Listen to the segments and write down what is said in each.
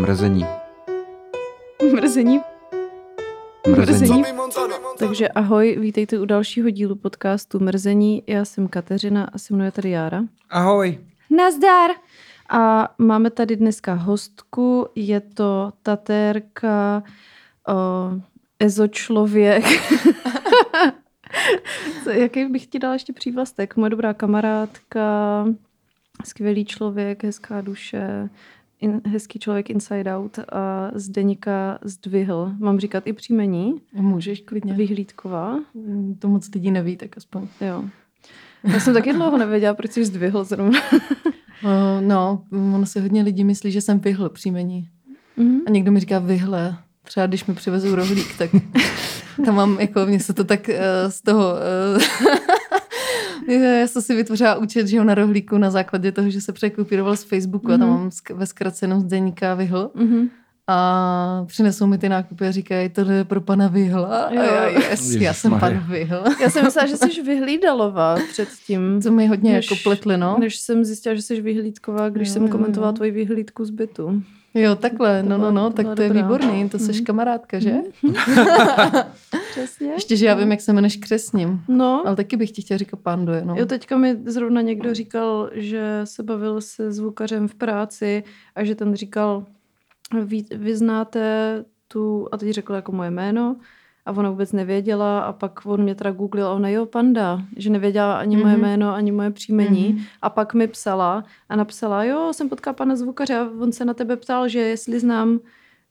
Mrzení. Mrzení. Mrzení. Takže ahoj, vítejte u dalšího dílu podcastu Mrzení. Já jsem Kateřina a se mnou je tady Jára. Ahoj. Nazdar! A máme tady dneska hostku, je to tatérka, o, ezočlověk. Jaký bych ti dala ještě přívlastek? Moje dobrá kamarádka, skvělý člověk, hezká duše, in, hezký člověk inside out a Zdeníka zdvihl. Mám říkat i příjmení? Můžeš klidně. Vyhlídková. To moc lidí neví, tak aspoň. Jo. Já jsem taky dlouho nevěděla, proč jsi zdvihl zrovna. Uh, no, ono se hodně lidí myslí, že jsem vyhl příjmení. Mhm. A někdo mi říká vyhle. Třeba když mi přivezou rohlík, tak tam mám, jako, mně se to tak uh, z toho... Uh, já jsem si vytvořila účet, že jo, na rohlíku na základě toho, že se překopíroval z Facebooku mm-hmm. a tam Mhm. mám ve zkracenou z deníka vyhl. Mhm. A přinesou mi ty nákupy a říkají, to je pro pana Vyhla. A Jo. já, yes, já jsem pan. Vyhl. Já jsem myslela, že jsi vyhlídalová předtím. To mi hodně Než- jako pletli, no. Než jsem zjistila, že jsi vyhlídková, když Jo, jsem jo, komentovala jo. tvoji vyhlídku z bytu. Jo, takhle, To no, no, no, to tak to je výborný, to seš Mhm. kamarádka, že? Přesně. Ještě, že já vím, jak se jmenuješ křesním, No, ale taky bych ti chtěla říkat pandoje, no. jo, teďka mi zrovna někdo říkal, že se bavil se zvukařem v práci a že ten říkal, vy, vy znáte tu, a teď řekl jako moje jméno, a ona vůbec nevěděla a pak on mě teda googlil a ona jo, panda, že nevěděla ani moje Mhm. jméno, ani moje příjmení Mhm. a pak mi psala a napsala, jo, jsem potkala pana zvukaře a on se na tebe ptal, že jestli znám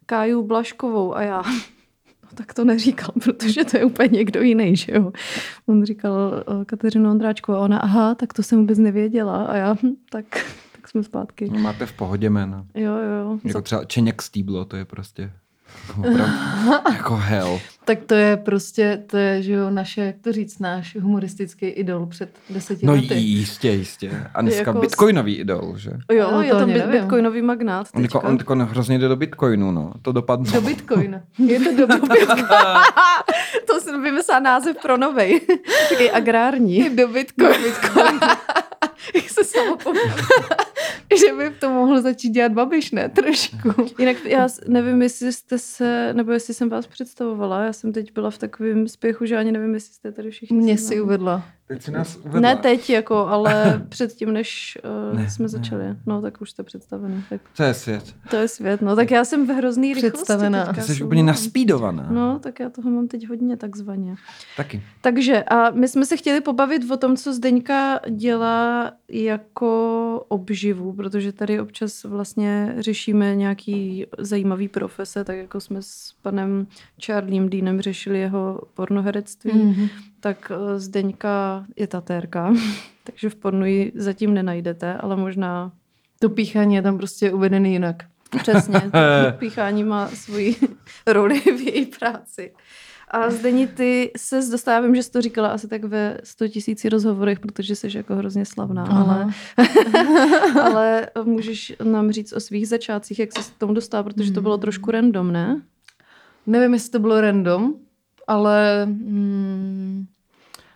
Káju Blaškovou a já, no tak to neříkal, protože to je úplně někdo jiný, že jo. On říkal Kateřinu Ondráčkovou a ona, aha, tak to jsem vůbec nevěděla a já, hm, tak, tak jsme zpátky. No, máte v pohodě jména. Jo, jo, jo. Jako třeba Čeněk Stýblo, to je prostě opravdu jako hell. Tak to je prostě, to je, že jo, naše, jak to říct, náš humoristický idol před deseti No lety. jistě, jistě. A dneska Jako bitcoinový idol, že? Jo, No, je to tam bit, bitcoinový magnát On jako, teďka. on jako hrozně jde do bitcoinu, no. To dopadne. Do Bitcoin. Je to do Bitcoin. to jsem vymyslela název pro novej. Takový agrární. do Bitcoin. Bitcoin. Jak se samo pomůže. že by to mohl začít dělat Babiš, ne? Trošku. Jinak já nevím, jestli jste se, nebo jestli jsem vás představovala. Já jsem teď byla v takovém spěchu, že ani nevím, jestli jste tady všichni. Mě se si uvedla. Teď si nás uvedla. Ne teď, jako, ale předtím, než uh, Ne, jsme ne. začali. No, tak už jste představený. Tak To je svět. to je svět. No, tak já jsem v hrozný rychlosti. Představená. teďka Ty jsi úplně naspídovaná. No, tak já toho mám teď hodně takzvaně. Taky. Takže a my jsme se chtěli pobavit o tom, co Zdeňka dělá jako obživu, protože tady občas vlastně řešíme nějaký zajímavý profese, tak jako jsme s panem Charliem Deanem řešili jeho pornoherectví, mm. Tak eh, Zdeňka je tatérka, takže v pornu ji zatím nenajdete, ale možná To píchání je tam prostě uvedený jinak. Přesně, to píchání má svoji roli v její práci. A Zdeni, ty se dostávám, vím, že jsi to říkala asi tak ve 100 tisíci rozhovorech, protože jsi jako hrozně slavná, ale, ale můžeš nám říct o svých začátcích, jak jsi k tomu dostala, protože to bylo trošku random, ne? Nevím, jestli to bylo random, ale hmm,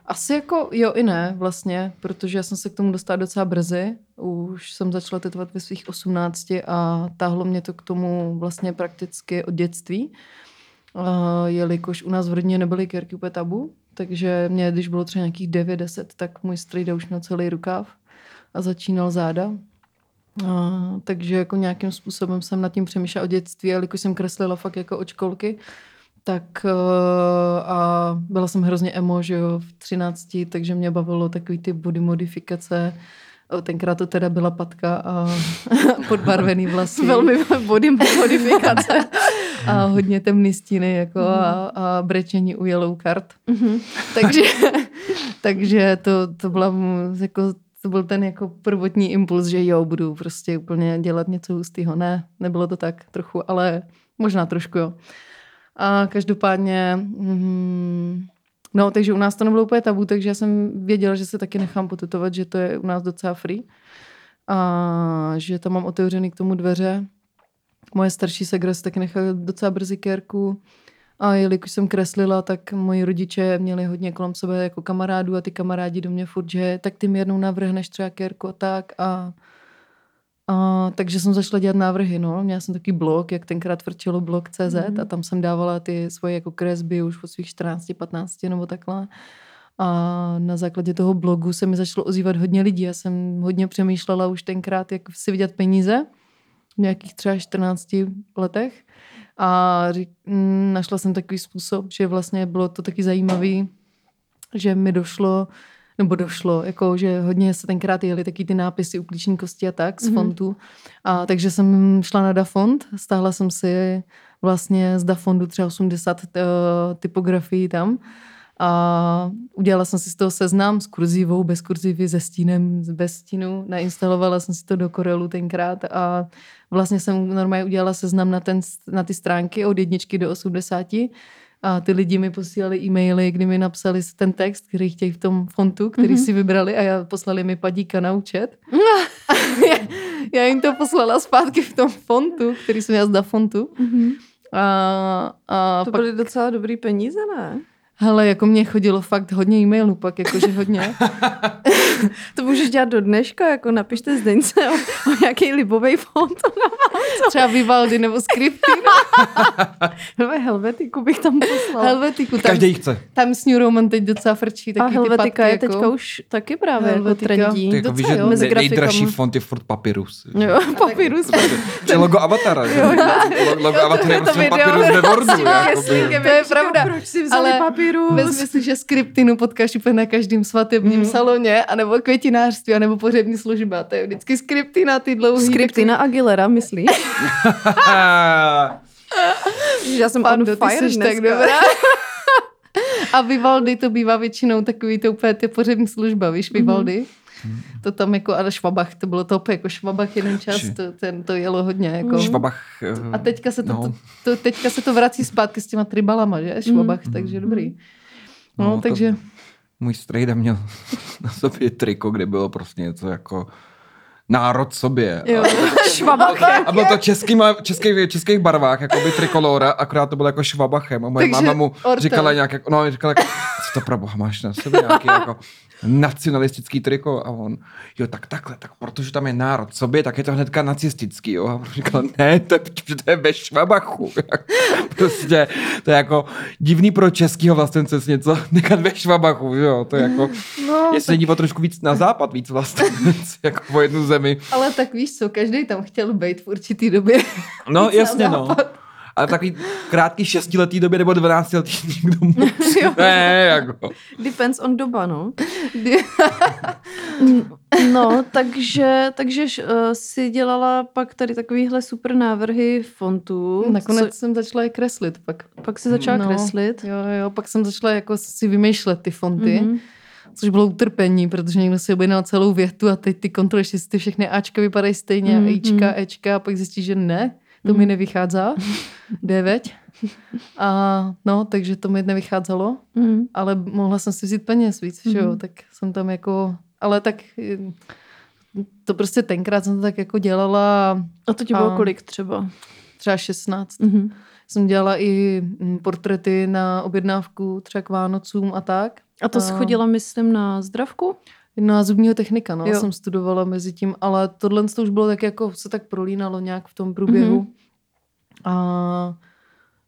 asi jako jo i ne vlastně, protože já jsem se k tomu dostala docela brzy. Už jsem začala tetovat ve svých 18 a táhlo mě to k tomu vlastně prakticky od dětství. Uh, jelikož u nás v rodině nebyly kérky úplně tabu, takže mě, když bylo třeba nějakých 9-10, tak můj strýda už měl celý rukáv a začínal záda. Uh, takže jako nějakým způsobem jsem nad tím přemýšlela o dětství, a jelikož jsem kreslila fakt jako od školky, tak uh, a byla jsem hrozně emo, že jo, v 13, takže mě bavilo takový ty body modifikace. O, Tenkrát to teda byla patka a podbarvený vlasy. Velmi body modifikace. A hodně temný stíny jako a, a brečení u yellow card. Mhm. takže, takže to, to byla jako to byl ten jako prvotní impuls, že jo, budu prostě úplně dělat něco hustého. Ne, nebylo to tak trochu, ale možná trošku jo. A každopádně, mm, no, takže u nás to nebylo úplně tabu, takže já jsem věděla, že se taky nechám potetovat, že to je u nás docela free. A že tam mám otevřený k tomu dveře. Moje starší segra si taky nechala docela brzy kérku. A jelikož jsem kreslila, tak moji rodiče měli hodně kolem sebe jako kamarádů a ty kamarádi do mě furt, že tak ty mi jednou navrhneš třeba kérku a tak. A A, takže jsem začala dělat návrhy, no. Měla jsem takový blog, jak tenkrát vrčelo blog CZ Mhm. a tam jsem dávala ty svoje jako kresby už od svých 14, 15 nebo takhle. A na základě toho blogu se mi začalo ozývat hodně lidí. Já jsem hodně přemýšlela už tenkrát, jak si vydělat peníze v nějakých třeba 14 letech. A mm, našla jsem takový způsob, že vlastně bylo to taky zajímavý, že mi došlo, nebo došlo, jako, že hodně se tenkrát jeli taky ty nápisy u klíční kosti a tak z Mhm. fontu. A takže jsem šla na Dafont, stáhla jsem si vlastně z Dafondu třeba 80 uh, typografií tam a udělala jsem si z toho seznam s kurzivou, bez kurzivy, se stínem, bez stínu. Nainstalovala jsem si to do Corelu tenkrát a vlastně jsem normálně udělala seznam na, ten, na ty stránky od jedničky do 80 a ty lidi mi posílali e-maily, kdy mi napsali ten text, který chtějí v tom fontu, který Mhm. si vybrali a já poslali mi padíka na účet. já, já jim to poslala zpátky v tom fontu, který jsem měla z fontu. Mhm. A, a To pak, byly docela dobrý peníze, ne? Hele, jako mě chodilo fakt hodně e-mailů pak, jakože hodně. To můžeš dělat do dneška, jako napište Zdeňce o, o nějaký libový fond. Třeba Vivaldi nebo skripty. Hele, helvetiku bych tam poslala. Helvetiku, tam, Každý chce. tam s New Roman teď docela frčí. a Taky ty helvetika patky, je teďka jako. už taky právě jako Helvetika. trendí. Ty jako víš, že jo, mezi nej- nejdražší grafikama. font je furt papyrus. Jo, papírus. To je logo Avatara. Lo- Logo Avatara je prostě video papyrus ve Wordu. To je pravda. Proč si vzali Ale papírus? Vezmi si, že skriptinu potkáš úplně na každém svatebním Mhm. saloně, anebo květinářství, anebo pořební služba. To je vždycky skriptina, ty dlouhý. Skriptina Aguilera, myslíš? Já jsem on Pando, ty fire jsi tak dneska. dobrá. A Vivaldi to bývá většinou takový to úplně ty pořební služba, víš, Mhm. Vivaldi. To tam jako, ale Švabach, to bylo top, jako Švabach jeden čas, to, ten, to jelo hodně. Jako. Švabach. A teďka se to, no. to, to, teďka se to vrací zpátky s těma tribalama, že? Švabach, Mhm. takže dobrý. No, No, to- takže... Můj strejda měl na sobě triko, kde bylo prostě něco jako národ sobě. Jo, A, švabach. a bylo to českýma, českých, českých barvách, jako by trikolora, akorát to bylo jako švabachem. A moje Takže máma mu ortel. říkala nějak, jako, no, říkala, jako, co to pro boha máš na sobě, nějaký jako nacionalistický triko a on, jo, tak takhle, tak protože tam je národ sobě, tak je to hnedka nacistický, jo. A on říkal, ne, to je, to je ve švabachu. prostě, to je jako divný pro českýho vlastence si něco nechat ve švabachu, jo, to je jako, No, jestli není o trošku víc na západ, víc vlastenec, jako po jednu zemi. ale tak víš co, každý tam chtěl být v určitý době. No, jasně, no. Ale v takový krátký šestiletý době nebo dvanáctiletý nikdo moc. ne, jako. Depends on doba, no. No, takže, takže uh, si dělala pak tady takovýhle super návrhy fontů. Nakonec Co, jsem začala je kreslit pak. pak si začala No, kreslit. Jo, jo, pak jsem začala jako si vymýšlet ty fonty, Mhm. mm-hmm. což bylo utrpení, protože někdo si objednal celou větu a teď ty kontroluješ, jestli ty všechny Ačka vypadají stejně, Mhm. mm-hmm. Ička, Ečka a pak zjistíš, že ne, to mm-hmm. mi nevychází. Jde veď? A no, takže to mi nevycházelo, Mhm. ale mohla jsem si vzít peněz víc, mm-hmm. že jo, Mhm. tak jsem tam jako, ale tak to prostě tenkrát jsem to tak jako dělala A to ti bylo A- kolik třeba? třeba 16. Mhm. Jsem dělala i mm, portréty na objednávku třeba k Vánocům a tak. A to schodila, myslím, na zdravku? Na zubního technika, no, Jo. jsem studovala mezi tím, ale tohle to už bylo tak jako, se tak prolínalo nějak v tom průběhu. Mhm. Mm-hmm. A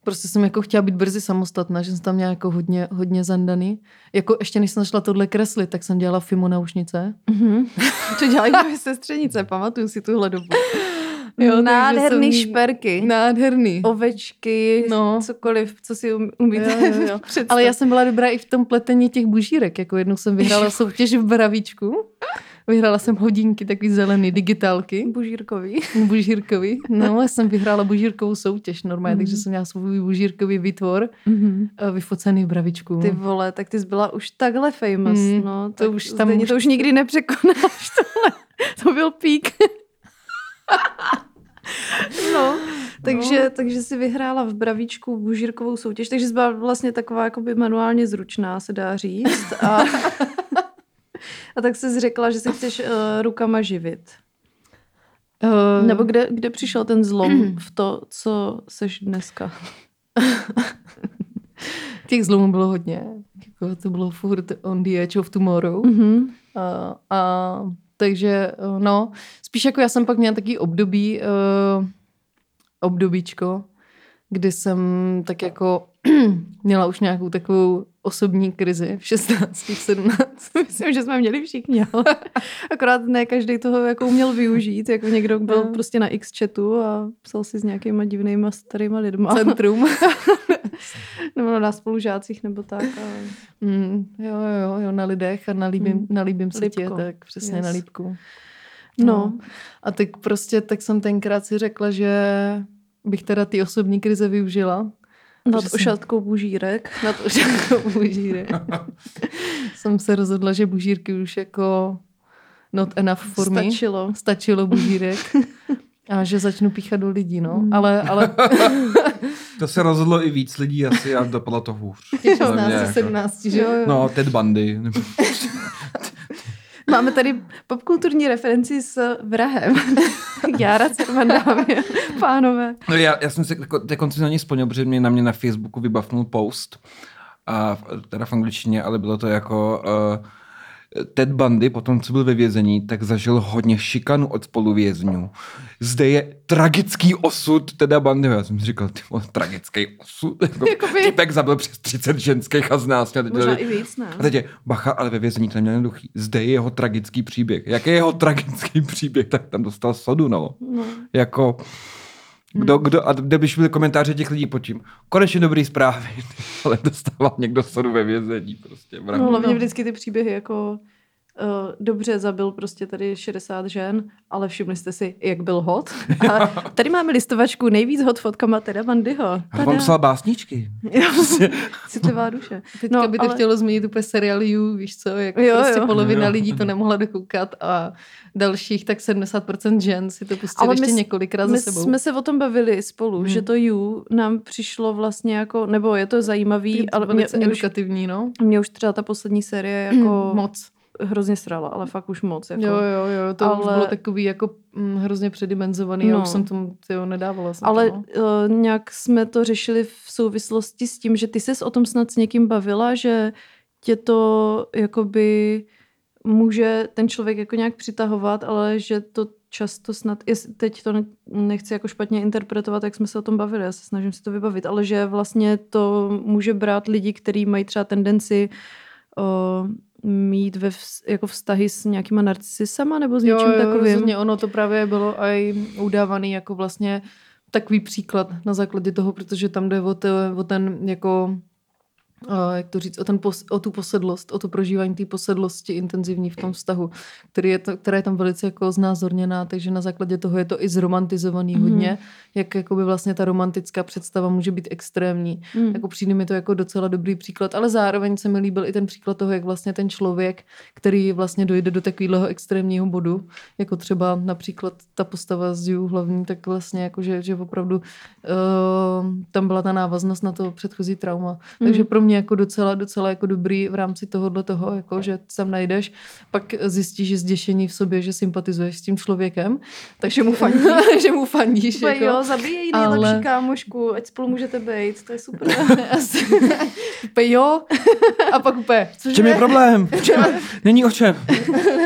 prostě jsem jako chtěla být brzy samostatná, že jsem tam měla jako hodně, hodně zandaný. Jako ještě než jsem začala tohle kreslit, tak jsem dělala FIMO naušnice. Mhm. To dělají moje sestřenice, pamatuju si tuhle dobu. Jo, Nádherný jsem- šperky. Nádherný. ovečky, no. Cokoliv, co si um- umíte Jo, jo, jo. Ale já jsem byla dobrá i v tom pletení těch bužírek. Jako jednou jsem vyhrála soutěž v Bravíčku. Vyhrála jsem hodinky, takový zelený, digitálky. Bužírkový. Bužírkový. No, já jsem vyhrála bužírkovou soutěž normálně, Mhm. takže jsem měla svůj bužírkový výtvor eh, vyfocený v Bravíčku. Ty vole, tak ty jsi byla už takhle famous, Mm, no. to tak už tam už- to už nikdy nepřekonáš, tohle. To byl pík. no, takže, no. takže si vyhrála v Bravíčku bužírkovou soutěž, takže jsi byla vlastně taková jakoby manuálně zručná, se dá říct. A, a tak jsi řekla, že se chceš uh, rukama živit. Uh, Nebo kde, kde přišel ten zlom v to, co seš dneska? těch zlomů bylo hodně. Jako to bylo furt on the edge of tomorrow. Mm-hmm. A, a takže eh, no, spíš jako já jsem pak měla taký období, uh, obdobíčko, kdy jsem tak jako měla už nějakou takovou osobní krizi v 16, 17. Myslím, že jsme měli všichni, ale akorát ne každý toho jako uměl využít. Jako někdo byl No. prostě na X chatu a psal si s nějakýma divnýma starýma lidma. Centrum. nebo na spolužácích nebo tak. Ale... Mm, jo, jo, jo, na lidech a na líbím, Mm. na líbím se tě, tak přesně Yes. na lípku. No. A tak prostě, tak jsem tenkrát si řekla, že bych teda ty osobní krize využila. Nad Přesně. ošatkou bužírek. Na to, že jako bužírek. jsem se rozhodla, že bužírky už jako not enough for me. Stačilo. Stačilo bužírek. A že začnu píchat do lidí, no. Mm. Ale, ale To se rozhodlo i víc lidí asi a dopadlo to hůř. těch Podle mě 16, jako- 17, že Jo, jo. No, Ted Bundy. Máme tady popkulturní referenci s vrahem. Jára a pánové. No já, já jsem se jako, na něj splnil, protože mě na mě na Facebooku vybavnul post, a, teda v angličtině, ale bylo to jako uh, Ted Bundy, potom co byl ve vězení, tak zažil hodně šikanu od spoluvězňů. Zde je tragický osud Teda Bundy. Já jsem si říkal, ty vole, tragický osud. Jako, Jakoby- Typek zabil přes 30 ženských a z nás. Možná i víc, ne? A teď je, bacha, ale ve vězení to neměl jednoduchý. Zde je jeho tragický příběh. Jaký je jeho tragický příběh? Tak tam dostal sodu, no. No. Jako, kdo, kdo, a kde by byly komentáře těch lidí pod tím. Konečně dobrý zprávy, ale dostával někdo sodu ve vězení. Prostě, No, hlavně No. vždycky ty příběhy jako dobře zabil prostě tady 60 žen, ale všimli jste si, jak byl hot. A tady máme listovačku nejvíc hot fotkama Teda Bundyho. A on Tada. psal básničky. Citlivá duše. Teďka No, by to ale- chtělo změnit úplně seriál You, víš co, jak Jo, prostě jo. polovina Jo. lidí to nemohla dokoukat a dalších tak 70% žen si to pustili Ale ještě my několikrát za My sebou. jsme se o tom bavili spolu, Hmm. že to You nám přišlo vlastně jako, nebo je to zajímavý, ale mě, velice mě, už, edukativní, no. mě už třeba ta poslední série jako Moc. Hrozně srala, ale fakt už moc. Jako. Jo, jo, jo, to ale... už bylo takový jako mm, hrozně předimenzovaný no. No. už jsem tomu tyjo, nedávala. Jsem Ale to, no. uh, nějak jsme to řešili v souvislosti s tím, že ty ses o tom snad s někým bavila, že tě to jakoby může ten člověk jako nějak přitahovat, ale že to často snad, teď to ne- nechci jako špatně interpretovat, jak jsme se o tom bavili, já se snažím si to vybavit, ale že vlastně to může brát lidi, kteří mají třeba tendenci uh, mít ve vz, jako vztahy s nějakýma narcisama nebo s jo, něčím jo, takovým. rozhodně ono to právě bylo aj udávaný jako vlastně takový příklad na základě toho, protože tam jde o, te, o ten jako jak to říct, o, ten pos, o tu posedlost, o to prožívání té posedlosti intenzivní v tom vztahu, který je to, která je tam velice jako znázorněná, takže na základě toho je to i zromantizovaný mm. hodně, jak jakoby vlastně ta romantická představa může být extrémní. Mm. Jako přijde mi to jako docela dobrý příklad, ale zároveň se mi líbil i ten příklad toho, jak vlastně ten člověk, který vlastně dojde do takového extrémního bodu, jako třeba například ta postava z You hlavní, tak vlastně jako, že, že opravdu uh, tam byla ta návaznost na to předchozí trauma. Mm. Takže pro mě jako docela, docela jako dobrý v rámci tohohle toho, jako, že tam najdeš, pak zjistíš, že zděšení v sobě, že sympatizuješ s tím člověkem, Takže mu fandíš. že mu fandíš. Úplně Jako. jo, zabíjej nejlepší ale- kámošku, ať spolu můžete být, to je super. Úplně jo. A pak úplně, cože? čem je problém? Není o čem.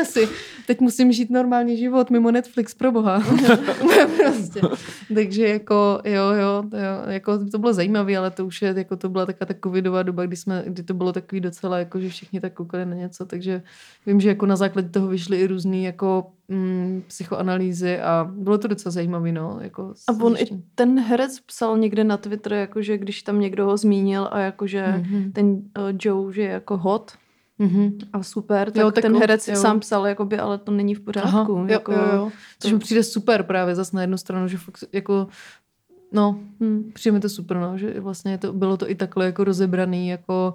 Asi. Teď musím žít normální život mimo Netflix, pro boha. prostě. Takže jako, jo, jo, to, jo, jako to bylo zajímavé, ale to už je, jako to byla taková ta covidová doba, kdy, jsme, kdy to bylo takový docela, jako že všichni tak koukali na něco, takže vím, že jako na základě toho vyšly i různé jako mm, psychoanalýzy a bylo to docela zajímavé, no. Jako A on i ten herec psal někde na Twitter, jakože když tam někdo ho zmínil a jakože Mhm. ten uh, Joe, že je jako hot Mhm. a super, tak, Jo, jo, tak ten jo, herec jo. sám psal, jakoby, ale to není v pořádku. Aha, jo, jako, jo, jo. Což mi přijde super právě zase na jednu stranu, že fakt jako No, Hm. přijde mi to super, no, že vlastně to, bylo to i takhle jako rozebraný, jako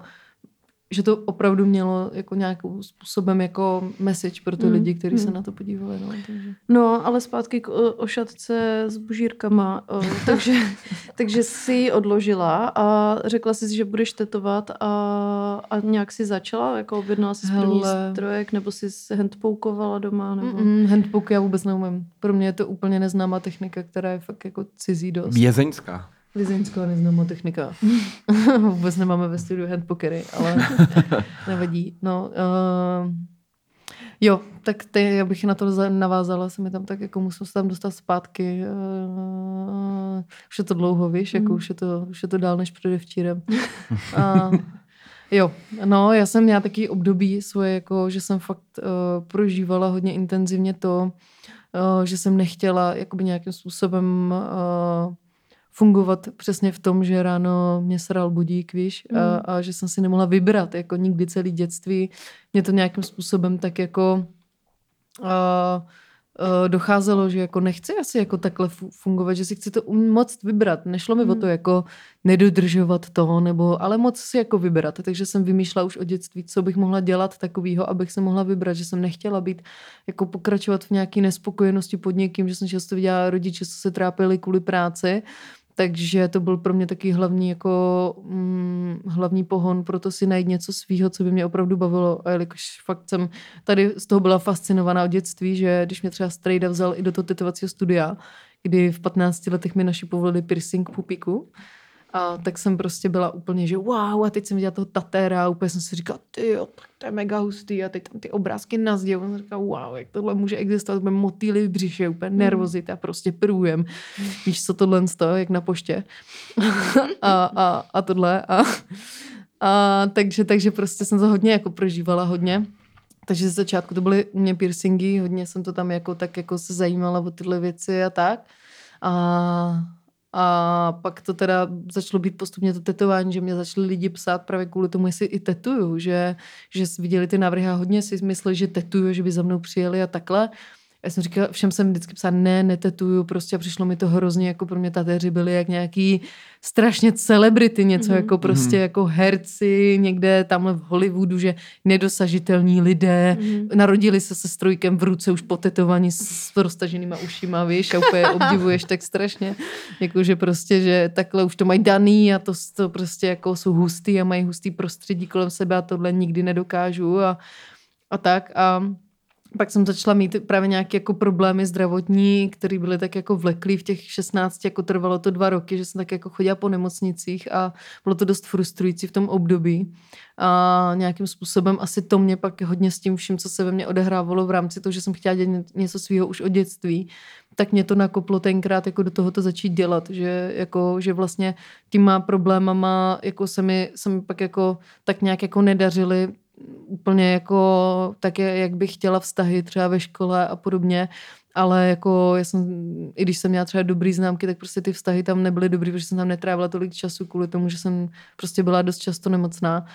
že to opravdu mělo jako nějakým způsobem jako message pro ty Mm, lidi, kteří se mm. na to podívali. No, takže. No, ale zpátky k o, ošatce s bužírkama. O, takže, takže si ji odložila a řekla si, že budeš tetovat a, a nějak si začala, jako objednala si první strojek, nebo si se handpoukovala doma, nebo... Mm-mm, handbook já vůbec neumím. Pro mě je to úplně neznámá technika, která je fakt jako cizí dost. Vězeňská. Lizeňská neznámá technika. vůbec nemáme ve studiu handpokery, ale nevadí. No, uh, Jo, tak ty, já bych na to za- navázala, se mi tam tak jako musím se tam dostat zpátky. Uh, už je to dlouho, víš, jako Mm. už je to, už je to dál než předevčírem. A, jo, no, já jsem měla taky období svoje, jako, že jsem fakt uh, prožívala hodně intenzivně to, uh, že jsem nechtěla jakoby nějakým způsobem uh, fungovat přesně v tom, že ráno mě sral budík, víš, a, Mm. a že jsem si nemohla vybrat, jako nikdy celý dětství. Mě to nějakým způsobem tak jako uh, uh, docházelo, že jako nechci asi jako takhle fu- fungovat, že si chci to moc vybrat. Nešlo mi o to Mm. jako nedodržovat to, nebo ale moc si jako vybrat. Takže jsem vymýšlela už od dětství, co bych mohla dělat takového, abych se mohla vybrat, že jsem nechtěla být jako pokračovat v nějaké nespokojenosti pod někým, že jsem často viděla rodiče, co se trápili kvůli práci, takže to byl pro mě taky hlavní jako mm, hlavní pohon pro to si najít něco svýho, co by mě opravdu bavilo. A jelikož fakt jsem tady z toho byla fascinovaná od dětství, že když mě třeba strejda vzal i do toho tetovacího studia, kdy v 15 letech mi naši povolili piercing pupiku, a tak jsem prostě byla úplně, že wow, a teď jsem viděla toho tatéra a úplně jsem si říkala, ty jo, tak to je mega hustý a teď tam ty obrázky na zdi. A jsem říkala, wow, jak tohle může existovat, úplně motýly v břiše, úplně nervozita, prostě průjem. Víš, co tohle z toho, jak na poště. a, a, a tohle. A, a takže, takže prostě jsem to hodně jako prožívala, hodně. Takže ze začátku to byly u mě piercingy, hodně jsem to tam jako tak jako se zajímala o tyhle věci a tak. A, a pak to teda začalo být postupně to tetování, že mě začali lidi psát právě kvůli tomu, jestli i tetuju, že, že viděli ty návrhy a hodně si mysleli, že tetuju, že by za mnou přijeli a takhle. Já jsem říkala, všem jsem vždycky psala, ne, netetuju, prostě a přišlo mi to hrozně, jako pro mě tatéři byli jak nějaký strašně celebrity, něco Mhm. jako prostě jako herci někde tamhle v Hollywoodu, že nedosažitelní lidé, Mhm. narodili se se strojkem v ruce už potetovaní s roztaženýma ušima, víš, a úplně obdivuješ tak strašně, jako že prostě, že takhle už to mají daný a to, to prostě jako jsou hustý a mají hustý prostředí kolem sebe a tohle nikdy nedokážu a, a tak a pak jsem začala mít právě nějaké jako problémy zdravotní, které byly tak jako vleklý v těch 16, jako trvalo to dva roky, že jsem tak jako chodila po nemocnicích a bylo to dost frustrující v tom období. A nějakým způsobem asi to mě pak hodně s tím vším, co se ve mně odehrávalo v rámci toho, že jsem chtěla dělat ně- něco svého už od dětství, tak mě to nakoplo tenkrát jako do toho to začít dělat, že, jako, že vlastně těma problémama jako se mi, se mi pak jako tak nějak jako nedařily úplně jako tak, jak bych chtěla vztahy třeba ve škole a podobně, ale jako já jsem, i když jsem měla třeba dobrý známky, tak prostě ty vztahy tam nebyly dobrý, protože jsem tam netrávila tolik času kvůli tomu, že jsem prostě byla dost často nemocná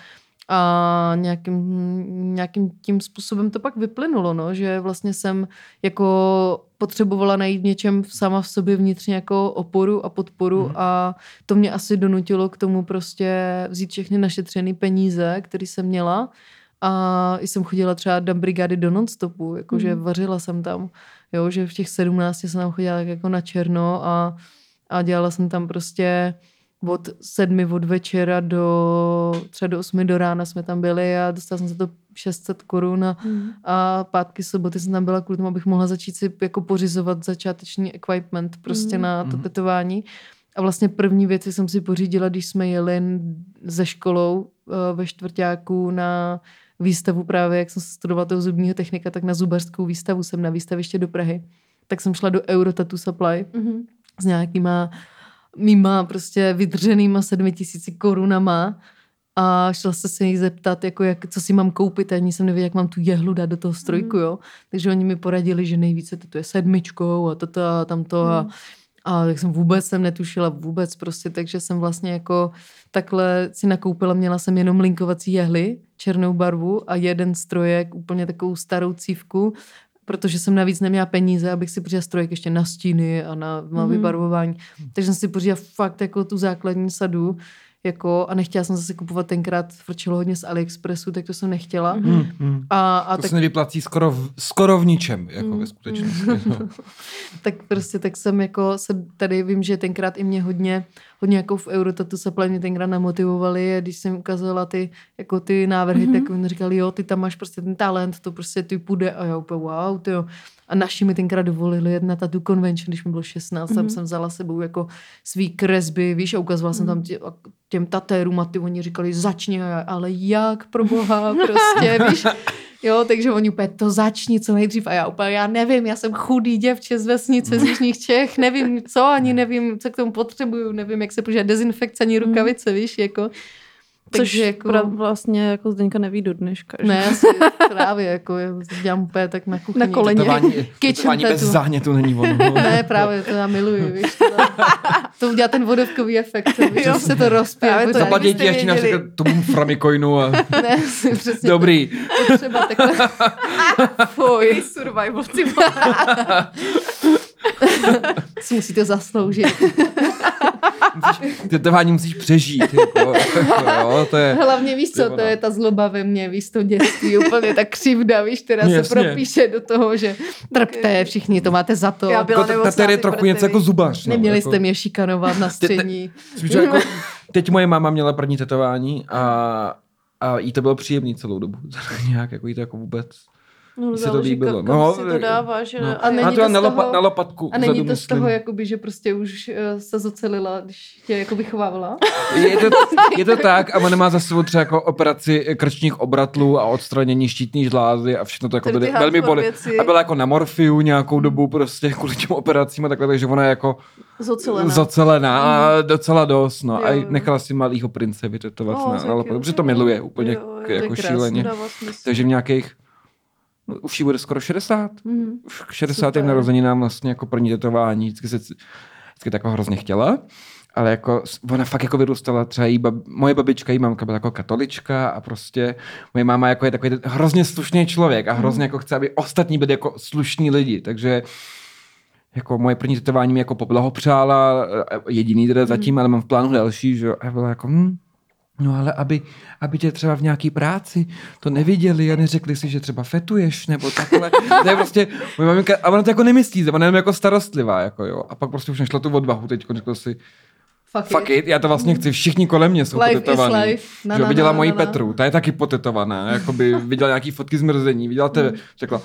a nějakým, nějakým tím způsobem to pak vyplynulo, no, že vlastně jsem jako potřebovala najít v něčem sama v sobě vnitřně jako oporu a podporu Mhm. a to mě asi donutilo k tomu prostě vzít všechny našetřené peníze, které jsem měla a jsem chodila třeba do brigády do nonstopu, jakože Mhm. vařila jsem tam, jo, že v těch sedmnácti jsem tam chodila jako na černo a, a dělala jsem tam prostě od sedmi od večera do třeba do osmi do rána jsme tam byli a dostala jsem za to 600 korun a, Mhm. a pátky soboty jsem tam byla kvůli tomu, abych mohla začít si jako pořizovat začáteční equipment prostě Mhm. na to Mhm. tetování. A vlastně první věci jsem si pořídila, když jsme jeli ze školou eh, ve čtvrtáku na výstavu právě, jak jsem studovala toho zubního technika, tak na zubařskou výstavu jsem na výstaviště do Prahy. Tak jsem šla do Euro Tattoo Supply Mhm. s nějakýma mýma prostě vydřenýma sedmi tisíci korunama a šla se se jich zeptat, jako jak, co si mám koupit a ani jsem nevěděla, jak mám tu jehlu dát do toho strojku, jo. Takže oni mi poradili, že nejvíce to je sedmičkou a toto a tamto a, Mhm. a tak jsem vůbec jsem netušila vůbec prostě, takže jsem vlastně jako takhle si nakoupila, měla jsem jenom linkovací jehly, černou barvu a jeden strojek, úplně takovou starou cívku, protože jsem navíc neměla peníze, abych si pořídila strojek ještě na stíny a na, na Mhm. vybarvování. Takže jsem si pořídila fakt jako tu základní sadu, jako, a nechtěla jsem zase kupovat tenkrát, frčelo hodně z AliExpressu, tak to jsem nechtěla. Mhm. Hmm, hmm. A, a To tak se nevyplací skoro v, skoro v ničem, jako Mm, ve skutečnosti. No. tak prostě tak jsem jako se tady vím, že tenkrát i mě hodně, hodně jako v Eurotatu Supply mě tenkrát namotivovali a když jsem ukazovala ty, jako ty návrhy, Mhm. mm-hmm. tak oni říkali, jo, ty tam máš prostě ten talent, to prostě ty půjde a já úplně wow, ty jo. A naši mi tenkrát dovolili jet na Tattoo Convention, když mi bylo 16, mm-hmm. tam Mhm. jsem vzala sebou jako svý kresby, víš, a ukazovala jsem tam tě, těm tatérům a ty oni říkali, začni, ale jak, pro boha, prostě, víš, Jo, takže oni úplně to začni co nejdřív a já úplně, já nevím, já jsem chudý děvče z vesnice z Jižních Čech, nevím co, ani nevím, co k tomu potřebuju, nevím, jak se používá dezinfekce, ani rukavice, víš, jako. Což jako... vlastně jako Zdeňka neví do dneška. Že? Ne, asi právě, jako já dělám úplně tak na kuchyni. Na koleně. Tetování, Kitchen tetování bez tattoo. zánětu není ono. no. Ne, právě, to já miluji, víš. To, to udělá ten vodovkový efekt, víš, Jo. že se to rozpěje. To Zaplatí ti ještě na tomu framikoinu a Ne, přesně dobrý. To, třeba takhle. Fuj, survival. Si musíte zasloužit. Tetování musíš přežít. Jako, jako, jo, to je... Hlavně víš co, to je ta zloba ve mně, víš to dětství, úplně ta křivda, víš, která se Jasně. propíše do toho, že trpte, všichni to máte za to. Já byla Jako, tater je trochu něco jako zubař. No, Neměli jako, jste mě šikanovat na střední. Jako, teď moje máma měla první tetování a, a jí to bylo příjemný celou dobu. Nějak, jako jí to jako vůbec. No, se to záleží, líbilo. kam, kam No, si to dává, že no. A není Má to to z na, toho- na lopatku A není to z toho, jakoby, že prostě už uh, se zocelila, když tě jako vychovávala? Je to, je to tak a ona má za sebou třeba jako operaci krčních obratlů a odstranění štítní žlázy a všechno to jako byly, velmi boli. věci. A byla jako na morfiu nějakou dobu prostě kvůli těm operacím a takhle, takže ona je jako Zocelená. zacelená a docela dost, no. Jo, A nechala si malýho prince vytetovat O, na, na lopatku, protože to miluje úplně Jo, jako šíleně. Takže v nějakých, už jí bude skoro 60, Mhm. už k 60. Super. narozeninám vlastně jako první tetování, vždycky se vždycky tak hrozně chtěla, ale jako ona fakt jako vyrůstala, třeba jí bab, moje babička, jí mamka byla jako katolička a prostě moje máma jako je takový hrozně slušný člověk a hrozně jako chce, aby ostatní byli jako slušní lidi, takže jako moje první tetování mi jako poblahopřála, eh, jediný teda zatím, ale mám v plánu další, že jo, a byla jako, hm, No ale aby, aby tě třeba v nějaký práci to neviděli a neřekli si, že třeba fetuješ nebo takhle. to je prostě, moje maminka, a ona to jako nemyslí, ona je jenom jako starostlivá, jako jo. A pak prostě už našla tu odvahu teď, řekl si, Fuck, fuck it, já to vlastně chci, všichni kolem mě jsou Life is potetovaný. life. Na, na, viděla na, moji na, na. Petru, ta je taky potetovaná, jakoby viděla nějaký fotky zmrzení, viděla tebe, řekla,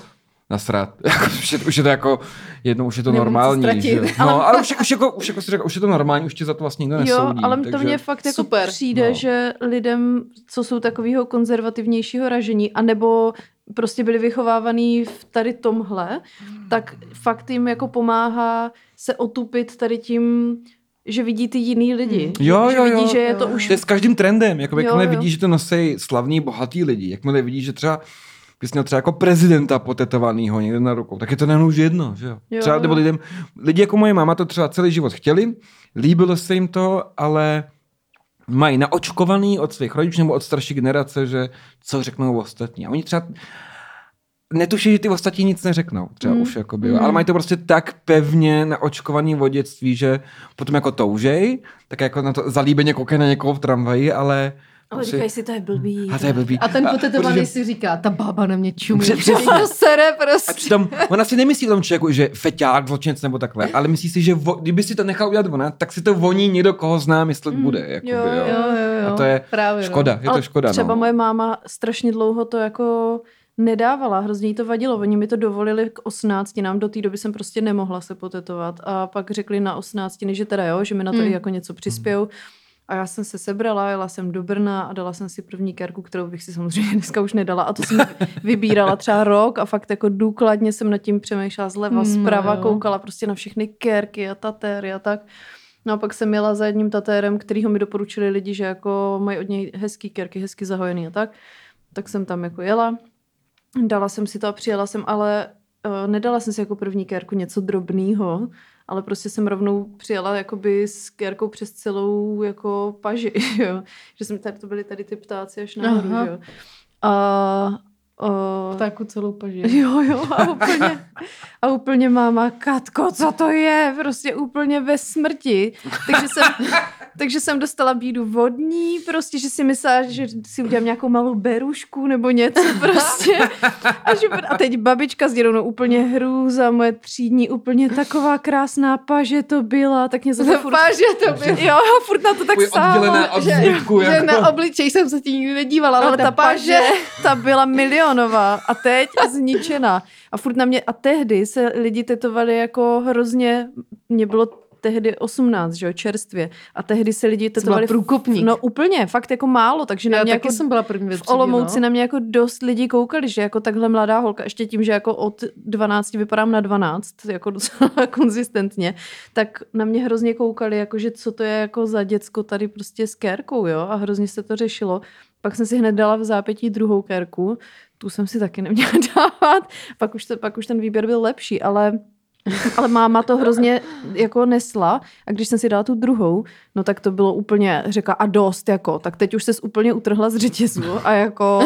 nasrat. Jako, už, je, už je to jako, jednou už je to normální. Že? jo. No, ale už, už, jako, už, jako si řekla, už je to normální, už tě za to vlastně nikdo Jo, nesoudí. ale takže... to mně fakt jako Super. přijde, No. že lidem, co jsou takového konzervativnějšího ražení, anebo prostě byli vychovávaný v tady tomhle, tak fakt jim jako pomáhá se otupit tady tím, že vidí ty jiný lidi. Hmm. Jo, že jo, vidí, jo. že je to Jo. už To je s každým trendem. Jako, Jo, jakmile jo. vidí, že to nosí slavní, bohatý lidi, jakmile vidí, že třeba bys měl třeba jako prezidenta potetovanýho někde na rukou, tak je to najednou už jedno, že jo? Jo, třeba, jo. nebo lidem, lidi jako moje máma to třeba celý život chtěli, líbilo se jim to, ale mají naočkovaný od svých rodičů nebo od starší generace, že co řeknou ostatní. A oni třeba netuší, že ty ostatní nic neřeknou, třeba Mm. už jakoby, mm. ale mají to prostě tak pevně naočkovaný v dětství, že potom jako toužej, tak jako na to zalíbeně koukají na někoho v tramvaji, ale Ale prostě- říkají si, to je blbý. a to je blbý. A ten potetovaný protože- si říká, ta bába na mě čumí. Přesně. To sere A prostě. přitom ona si nemyslí o tom člověku, že feťák, zločinec nebo takhle, ale myslí si, že vo, kdyby si to nechal udělat ona, tak si to voní někdo, koho zná, myslet bude. Jakoby, jo, jo, Jo, jo, jo. A to je Právě, no. škoda, je Ale to škoda. Třeba no. moje máma strašně dlouho to jako nedávala, hrozně jí to vadilo. Oni mi to dovolili k 18, nám do té doby jsem prostě nemohla se potetovat. A pak řekli na 18, že teda jo, že mi na to i jako něco přispějou. A já jsem se sebrala, jela jsem do Brna a dala jsem si první kérku, kterou bych si samozřejmě dneska už nedala. A to jsem vybírala třeba rok a fakt jako důkladně jsem nad tím přemýšlela zleva, Mm, zprava, jo. koukala prostě na všechny kérky a tatéry a tak. No a pak jsem jela za jedním tatérem, kterýho mi doporučili lidi, že jako mají od něj hezký kerky, hezky zahojený a tak. Tak jsem tam jako jela, dala jsem si to a přijela jsem, ale nedala jsem si jako první kérku něco drobného, ale prostě jsem rovnou přijela jakoby s kérkou přes celou jako paži, jo. Že jsem tady, to byly tady ty ptáci až nahoru, Aha. jo. A, a Ptáku celou paži. Jo, jo, a úplně, a úplně máma, Katko, co to je? Prostě úplně ve smrti. Takže jsem, takže jsem dostala bídu vodní, prostě, že si myslela, že si udělám nějakou malou berušku nebo něco prostě. A, že, a teď babička s dědou, no úplně hrůza, moje třídní, úplně taková krásná paže to byla, tak mě zase furt... paže to bylo. Jo, furt na to tak od že- zbytku. Že Jako. na obličej jsem se ti nikdy nedívala, Ale ta paže, ta byla milionová a teď zničená. A furt na mě, a tehdy se lidi tetovali jako hrozně, mě bylo tehdy 18, že jo, čerstvě. A tehdy se lidi Jsi byla tetovali... v- průkopník. No úplně, fakt jako málo, takže na Já mě taky jako jsem byla první ve v třídě, Olomouci no. na mě jako dost lidí koukali, že jako takhle mladá holka, ještě tím, že jako od 12 vypadám na 12, jako docela konzistentně, tak na mě hrozně koukali, jako že co to je jako za děcko tady prostě s kérkou, jo, a hrozně se to řešilo. Pak jsem si hned dala v zápětí druhou kérku, tu jsem si taky neměla dávat, pak už, to, pak už ten výběr byl lepší, ale ale máma to hrozně jako nesla a když jsem si dala tu druhou, no tak to bylo úplně, řekla a dost jako, tak teď už ses úplně utrhla z řetězu a jako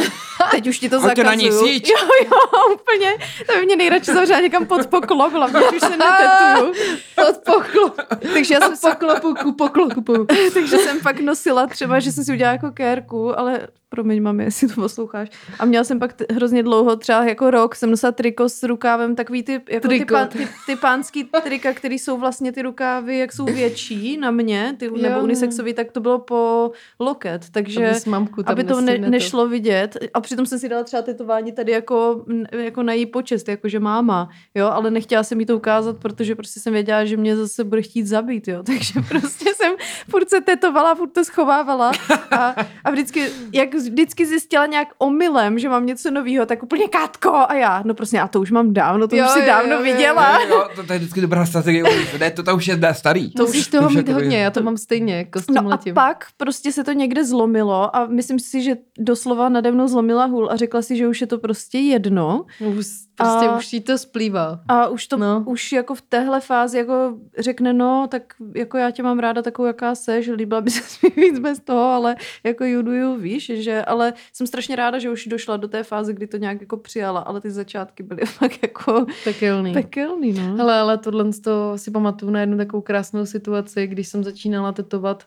teď už ti to zakazuju. na ní síť. Jo, jo, úplně, to by mě nejradši zavřela někam pod poklop, hlavně když už se netetuju. Pod poklop. Takže já jsem se Poklopu, ku poklopu. takže jsem pak nosila třeba, že jsem si udělala jako kérku, ale promiň mami, jestli to posloucháš. A měla jsem pak t- hrozně dlouho, třeba jako rok, jsem nosila triko s rukávem, takový ty, jako ty, pán, ty, ty pánský trika, který jsou vlastně ty rukávy, jak jsou větší na mě, ty, nebo Jo. unisexový, tak to bylo po loket, takže... Abys mamku aby to ne, to. nešlo vidět. A přitom jsem si dala třeba tetování tady jako, jako na její počest, jakože máma, jo, ale nechtěla jsem jí to ukázat, protože prostě jsem věděla, že mě zase bude chtít zabít, jo, takže prostě jsem furt se tetovala, furt to schovávala a, a vždycky, jak vždycky zjistila nějak omylem, že mám něco nového, tak úplně Kátko a já, no prostě, a to už mám dávno, to Jo, už si jo, dávno jo, jo, viděla. Jo, to, to je vždycky dobrá strategie. Ne, to, to už je starý. To musíš toho už mít hodně, já to mám stejně, jako s tím No a letím. pak prostě se to někde zlomilo a myslím si, že doslova nade mnou zlomila hůl a řekla si, že už je to prostě jedno. Už, prostě A- už jí to splývá. A už to, No. no. už jako v téhle fázi jako řekne, no, tak jako já tě mám ráda takovou, jaká seš, líbila by se mi víc bez toho, ale jako you, víš, že, ale jsem strašně ráda, že už došla do té fáze, kdy to nějak jako přijala, ale ty začátky byly fakt jako Pekelný. pekelný, no. Hele, ale tohle to si pamatuju na jednu takovou krásnou situaci, když jsem začínala tetovat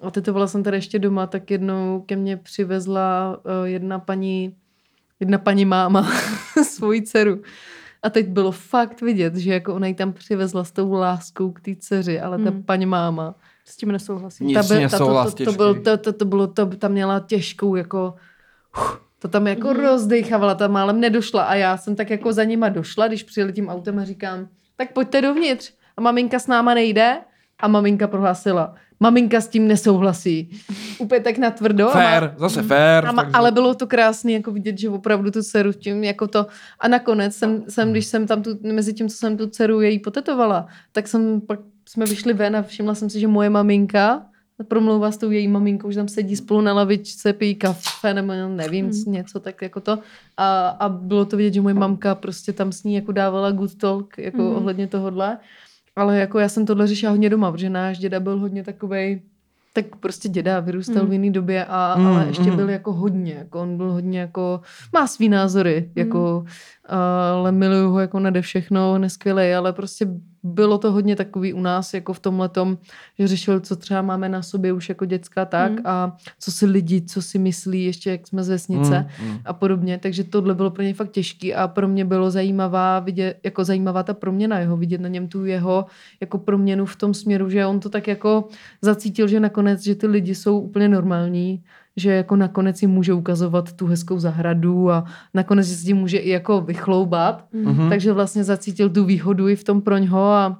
a tetovala jsem tady ještě doma, tak jednou ke mně přivezla uh, jedna paní, jedna paní máma svoji dceru. A teď bylo fakt vidět, že jako ona ji tam přivezla s tou láskou k té dceři, ale ta Mm. paní máma, S tím nesouhlasím. Ta, by- ta, to, to, to, byl, to, to, to, bylo, to, ta měla těžkou jako uf, to tam jako mm. rozdechávala, ta málem nedošla a já jsem tak jako za nima došla, když přijeli tím autem a říkám, tak pojďte dovnitř. A maminka s náma nejde a maminka prohlásila, maminka s tím nesouhlasí. Úplně tak natvrdo. a má- zase fér. a ma, takže- ale bylo to krásné jako vidět, že opravdu tu dceru tím jako to. A nakonec jsem, jsem když jsem tam tu, mezi tím, co jsem tu dceru její potetovala, tak jsem pak jsme vyšli ven a všimla jsem si, že moje maminka promlouvá s tou její maminkou, že tam sedí spolu na lavičce, pijí kafe nebo nevím, Hmm. něco tak jako to. A, a bylo to vidět, že moje mamka prostě tam s ní jako dávala good talk jako Mhm. ohledně tohodle. Ale jako já jsem tohle řešila hodně doma, protože náš děda byl hodně takovej, tak prostě děda vyrůstal Mm. v jiné době, a, Mm, ale ještě mm. byl jako hodně, jako on byl hodně jako, má svý názory, jako, ale miluju ho jako nade všechno, neskvělej, ale prostě bylo to hodně takový u nás, jako v tomhle tom, že řešil, co třeba máme na sobě už jako děcka tak Mm. a co si lidi, co si myslí, ještě jak jsme z vesnice Mm, mm. a podobně, takže tohle bylo pro něj fakt těžký a pro mě bylo zajímavá vidět, jako zajímavá ta proměna jeho, vidět na něm tu jeho jako proměnu v tom směru, že on to tak jako zacítil, že nakonec, že ty lidi jsou úplně normální, že jako nakonec jim může ukazovat tu hezkou zahradu a nakonec si tím může i jako vychloubat, Mhm. takže vlastně zacítil tu výhodu i v tom proňho a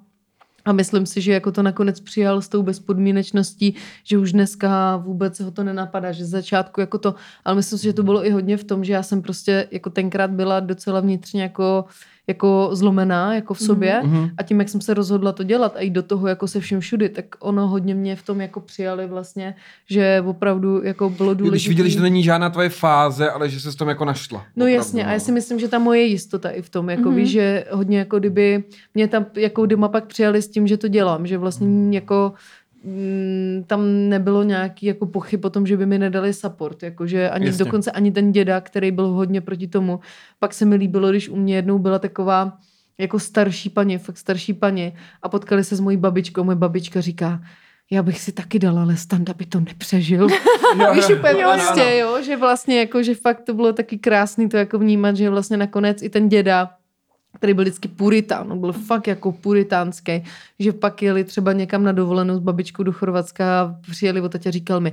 a myslím si, že jako to nakonec přijal s tou bezpodmínečností, že už dneska vůbec ho to nenapadá, že z začátku jako to, ale myslím si, že to bylo i hodně v tom, že já jsem prostě jako tenkrát byla docela vnitřně jako, jako zlomená jako v sobě Mhm. a tím, jak jsem se rozhodla to dělat a jít do toho jako se vším všudy, tak ono hodně mě v tom jako přijali vlastně, že opravdu jako bylo důležité. Když viděli, že to není žádná tvoje fáze, ale že se s tom jako našla. No Opravdu, jasně, a já si myslím, že ta moje jistota i v tom, jako Mhm. víš, že hodně jako kdyby mě tam jako doma pak přijali s tím, že to dělám, že vlastně jako mm, tam nebylo nějaký jako pochyb o tom, že by mi nedali support, jakože ani Jasně. dokonce ani ten děda, který byl hodně proti tomu. Pak se mi líbilo, když u mě jednou byla taková jako starší paní, fakt starší paní a potkali se s mojí babičkou. Moje babička říká, já bych si taky dala, ale Standa by to nepřežil. Jo, Víš, jo, úplně jo, prostě, ano. jo, že vlastně jako, že fakt to bylo taky krásný to jako vnímat, že vlastně nakonec i ten děda, který byl vždycky puritán, on byl fakt jako puritánský, že pak jeli třeba někam na dovolenou s babičkou do Chorvatska a přijeli o a říkal mi,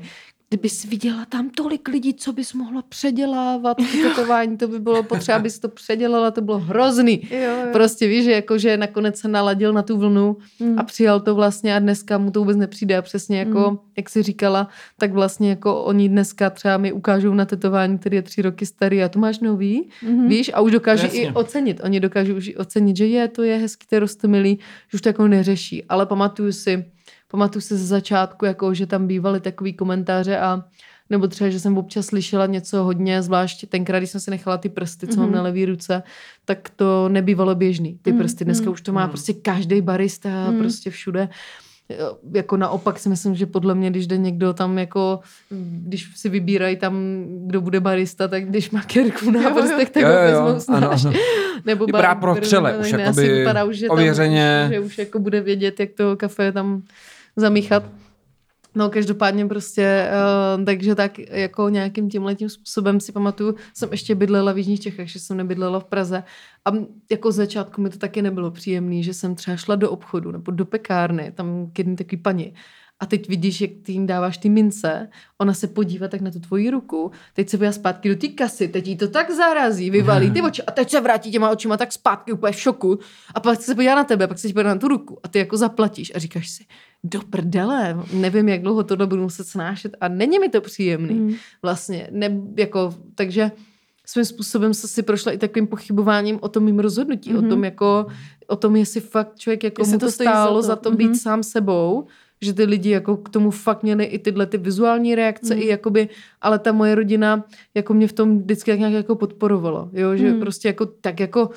kdybys viděla tam tolik lidí, co bys mohla předělávat, to tetování, to by bylo potřeba, abys to předělala, to bylo hrozný. Jo, jo. Prostě víš, že, jako, že nakonec se naladil na tu vlnu Mm. a přijal to vlastně a dneska mu to vůbec nepřijde a přesně jako, Mm. jak jsi říkala, tak vlastně jako oni dneska třeba mi ukážou na tetování, který je tři roky starý a tu máš nový, Mhm. víš, a už dokážu Jasně. i ocenit. Oni dokážou už i ocenit, že je, to je hezký, to je rostomilý, že už to jako neřeší. Ale pamatuju si, pamatuju si ze začátku, jako, že tam bývaly takový komentáře a nebo třeba, že jsem občas slyšela něco hodně, zvlášť tenkrát, když jsem si nechala ty prsty, co mám Mhm. na levé ruce, tak to nebývalo běžný. Ty Mhm, prsty, dneska mhm. už to má Mhm. prostě každý barista, Mhm. prostě všude. Jako naopak si myslím, že podle mě, když jde někdo tam jako, když si vybírají tam, kdo bude barista, tak když má kerku na prstech, tak ho vezmou. Nebo Vypadá bar- pro střele, tak už jakoby asi vypadá už, že tam ověřeně. Už, že už jako bude vědět, jak to kafe tam zamíchat. No každopádně prostě, uh, takže tak jako nějakým tímhle tím způsobem si pamatuju, jsem ještě bydlela v Jižních Čechách, že jsem nebydlela v Praze. A jako začátku mi to taky nebylo příjemné, že jsem třeba šla do obchodu nebo do pekárny, tam k jedný takový paní. A teď vidíš, jak ty jim dáváš ty mince, ona se podívá tak na tu tvoji ruku, teď se podívá zpátky do té kasy, teď jí to tak zarazí, vyvalí ty oči a teď se vrátí těma očima tak zpátky úplně v šoku. A pak se podívá na tebe, pak se podívá na tu ruku a ty jako zaplatíš a říkáš si, do prdele, nevím, jak dlouho tohle budu muset snášet a není mi to příjemný Mm. vlastně, ne, jako, takže svým způsobem se si prošla i takovým pochybováním o tom mým rozhodnutí, mm-hmm. o Mhm. tom jako, o tom, jestli fakt člověk jako Jestli mu to to stojí za stálo to. za to být Mhm. sám sebou, že ty lidi jako k tomu fakt měli i tyhle ty vizuální reakce, Mhm. i jakoby, ale ta moje rodina jako mě v tom vždycky tak nějak jako podporovala, jo, že Mhm. prostě jako tak jako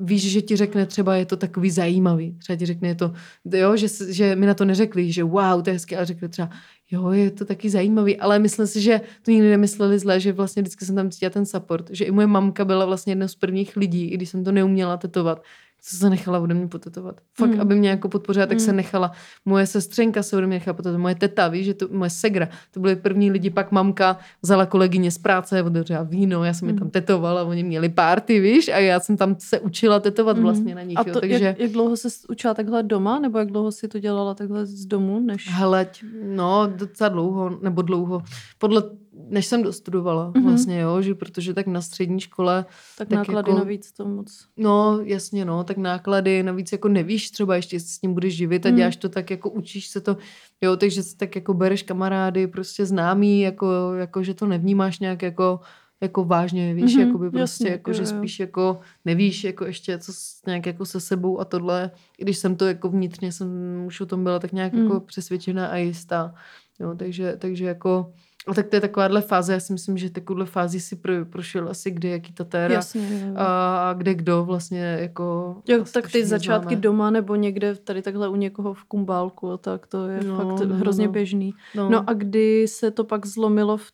víš, že ti řekne třeba je to takový zajímavý, třeba ti řekne je to, jo, že, že mi na to neřekli, že wow, to je hezky, ale řekli třeba, jo, je to taky zajímavý, ale myslím si, že to nikdy nemysleli zle, že vlastně vždycky jsem tam cítila ten support, že i moje mamka byla vlastně jednou z prvních lidí, i když jsem to neuměla tetovat, co se nechala ode mě potetovat. Fakt, Mm. aby mě jako podpořila, tak se Mm. nechala. Moje sestřenka se ode mě nechala potetovat, moje teta, víš, že to moje segra, to byly první lidi, pak mamka vzala kolegyně z práce, otevřela víno, já jsem je Mm. tam tetovala, oni měli party, víš, a já jsem tam se učila tetovat Mhm. vlastně na nich, A jo, to, takže... jak, jak dlouho jsi učila takhle doma, nebo jak dlouho jsi to dělala takhle z domu, než... Hele, no docela dlouho, nebo dlouho. Podle, než jsem dostudovala Mhm. vlastně, jo, že protože tak na střední škole, tak, tak náklady jako- navíc to moc... no jasně, no, tak náklady, navíc jako nevíš třeba ještě, jestli s ním budeš živit a Mhm. děláš to tak, jako učíš se to, jo, takže si tak jako bereš kamarády, prostě známý, jako, jako že to nevnímáš nějak jako jako vážně, víš, Mhm, jakoby prostě, jasně, jako, jo, že jo. spíš jako nevíš, jako ještě co s, nějak jako se sebou a tohle, i když jsem to jako vnitřně jsem už o tom byla tak nějak Mm. jako přesvědčená a jistá, jo, takže, takže jako a tak to je takováhle fáze, já si myslím, že takovouhle fázi si pro, prošel asi kde, jaký tatéra Jasně, a, kde kdo vlastně jako... Jo, asi tak ty začátky známe. doma nebo někde tady takhle u někoho v kumbálku, a tak to je No, fakt no, hrozně no. běžný. No, No a kdy se to pak zlomilo v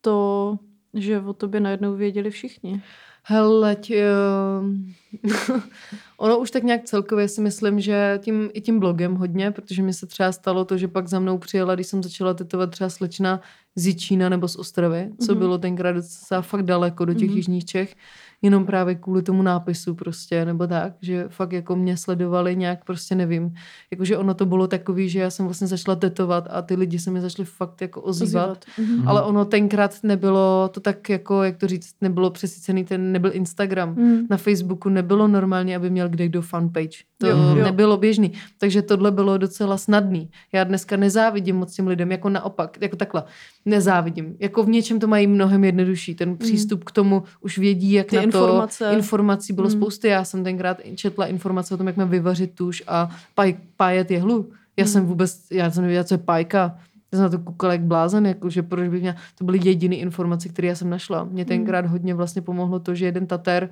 to, že o tobě najednou věděli všichni? Hele, tě, ono už tak nějak celkově si myslím, že tím, i tím blogem hodně, protože mi se třeba stalo to, že pak za mnou přijela, když jsem začala tetovat třeba slečna z Jičína nebo z Ostravy, co Mhm. bylo tenkrát docela fakt daleko do těch Mhm. jižních Čech, jenom právě kvůli tomu nápisu prostě, nebo tak, že fakt jako mě sledovali nějak prostě nevím, jakože ono to bylo takový, že já jsem vlastně začala tetovat a ty lidi se mi začali fakt jako ozývat. Mhm. Ale ono tenkrát nebylo to tak jako, jak to říct, nebylo přesycený, ten nebyl Instagram. Mhm. Na Facebooku nebylo normálně, aby měl kde kdo fanpage. To Jo, jo, jo. nebylo běžný. Takže tohle bylo docela snadný. Já dneska nezávidím moc těm lidem, jako naopak, jako takhle. Nezávidím. Jako v něčem to mají mnohem jednodušší. Ten přístup k tomu už vědí, jak Ty na informace. to. Informací bylo Mm. spousty. Já jsem tenkrát četla informace o tom, jak mám vyvařit tuš a paj, pájet jehlu. Já Mm. jsem vůbec, já jsem nevěděla, co je pájka. Já jsem na to koukala jak blázen, jako, že proč bych měla, to byly jediné informace, které já jsem našla. Mě tenkrát hodně vlastně pomohlo to, že jeden tater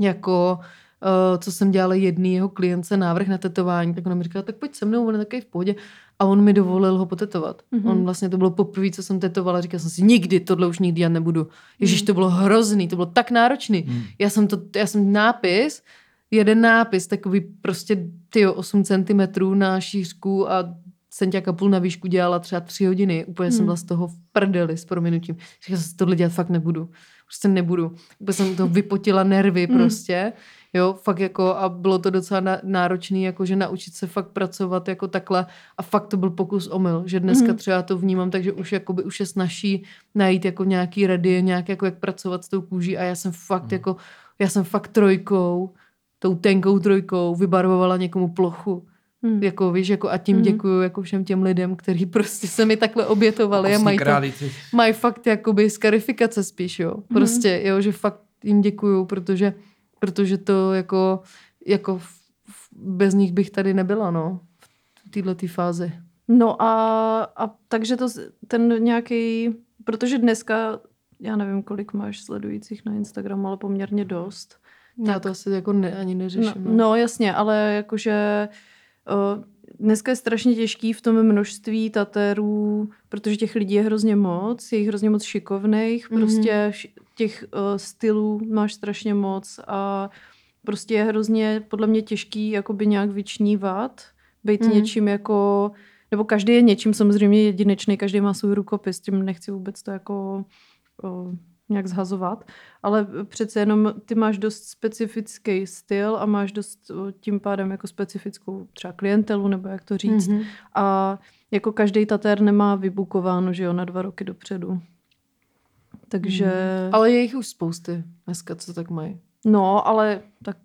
jako uh, co jsem dělala jedný jeho klientce návrh na tetování, tak ona mi říkala, tak pojď se mnou, on je takový v pohodě. A on mi dovolil ho potetovat. Mhm. Mm-hmm. On vlastně to bylo poprvé, co jsem tetovala, říkala jsem si, nikdy, tohle už nikdy já nebudu. Ježíš, to bylo hrozný, to bylo tak náročný. Hmm. Já jsem to, já jsem nápis, jeden nápis, takový prostě ty 8 cm na šířku a centiák a půl na výšku dělala třeba tři hodiny. Úplně Hmm. jsem byla z toho v prdeli s prominutím. Říkala jsem si, tohle dělat fakt nebudu. Prostě nebudu. Úplně jsem to vypotila nervy Hmm. prostě. Jo, fakt jako a bylo to docela náročný, jako že naučit se fakt pracovat jako takhle a fakt to byl pokus omyl, že dneska Mhm. třeba to vnímám, takže už jakoby už je snaží najít jako nějaký rady, nějak jako jak pracovat s tou kůží a já jsem fakt Mhm. jako, já jsem fakt trojkou, tou tenkou trojkou vybarvovala někomu plochu. Hmm. Jako víš, jako a tím Mhm. děkuju jako všem těm lidem, kteří prostě se mi takhle obětovali a Kostní mají to, mají fakt jakoby skarifikace spíš, jo. Prostě, jo, že fakt jim děkuju, protože, protože to jako, jako bez nich bych tady nebyla, no. V této fázi. No a, a takže to, ten nějaký, protože dneska, já nevím, kolik máš sledujících na Instagramu, ale poměrně dost. Já to asi jako ne, ani No, neřeším. no jasně, ale jakože uh, dneska je strašně těžký v tom množství taterů, protože těch lidí je hrozně moc, je jich hrozně moc šikovných, Mhm. prostě těch uh, stylů máš strašně moc a prostě je hrozně podle mě těžký jakoby nějak vyčnívat, být Mhm. něčím jako, nebo každý je něčím samozřejmě jedinečný, každý má svůj rukopis, tím nechci vůbec to jako o, nějak zhazovat, ale přece jenom ty máš dost specifický styl a máš dost o, tím pádem jako specifickou třeba klientelu, nebo jak to říct. Mhm. A jako každý tatér nemá vybukováno, že jo, na dva roky dopředu. Takže, Mhm. Ale je jich už spousty dneska, co tak mají. no, ale tak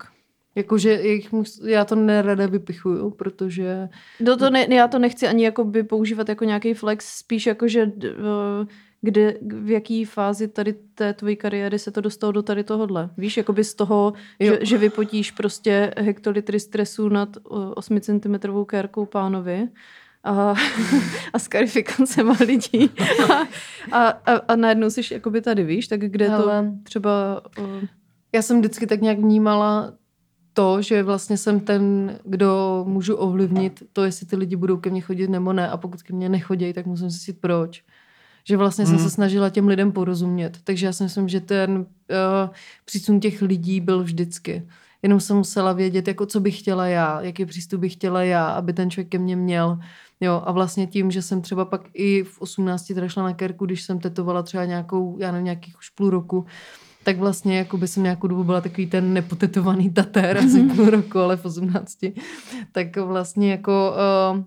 Jakože jich, mus- já to nerada vypichuju, protože Do to ne, já to nechci ani jakoby používat jako nějaký flex, spíš jako, že v- kde, v jaký fázi tady té tvojí kariéry se to dostalo do tady tohohle. Víš, jakoby z toho, Jo. že, že vypotíš prostě hektolitry stresu nad o, 8 cm kérkou pánovi a, a s karifikancema lidí. A, a, a, a najednou jsi jakoby tady, víš, tak kde Hele. to třeba... O, já jsem vždycky tak nějak vnímala to, že vlastně jsem ten, kdo můžu ovlivnit to, jestli ty lidi budou ke mně chodit nebo ne. A pokud ke mně nechodí, tak musím zjistit proč. Že vlastně jsem Mhm. se snažila těm lidem porozumět. Takže já si myslím, že ten uh, přísun těch lidí byl vždycky. Jenom jsem musela vědět, jako co bych chtěla já, jaký přístup bych chtěla já, aby ten člověk ke mně měl. Jo, a vlastně tím, že jsem třeba pak i v 18 teda šla na kerku, když jsem tetovala třeba nějakou, já nevím, nějakých už půl roku, tak vlastně jako by jsem nějakou dobu byla takový ten nepotetovaný tatér, asi půl roku, ale v 18. Tak vlastně jako uh,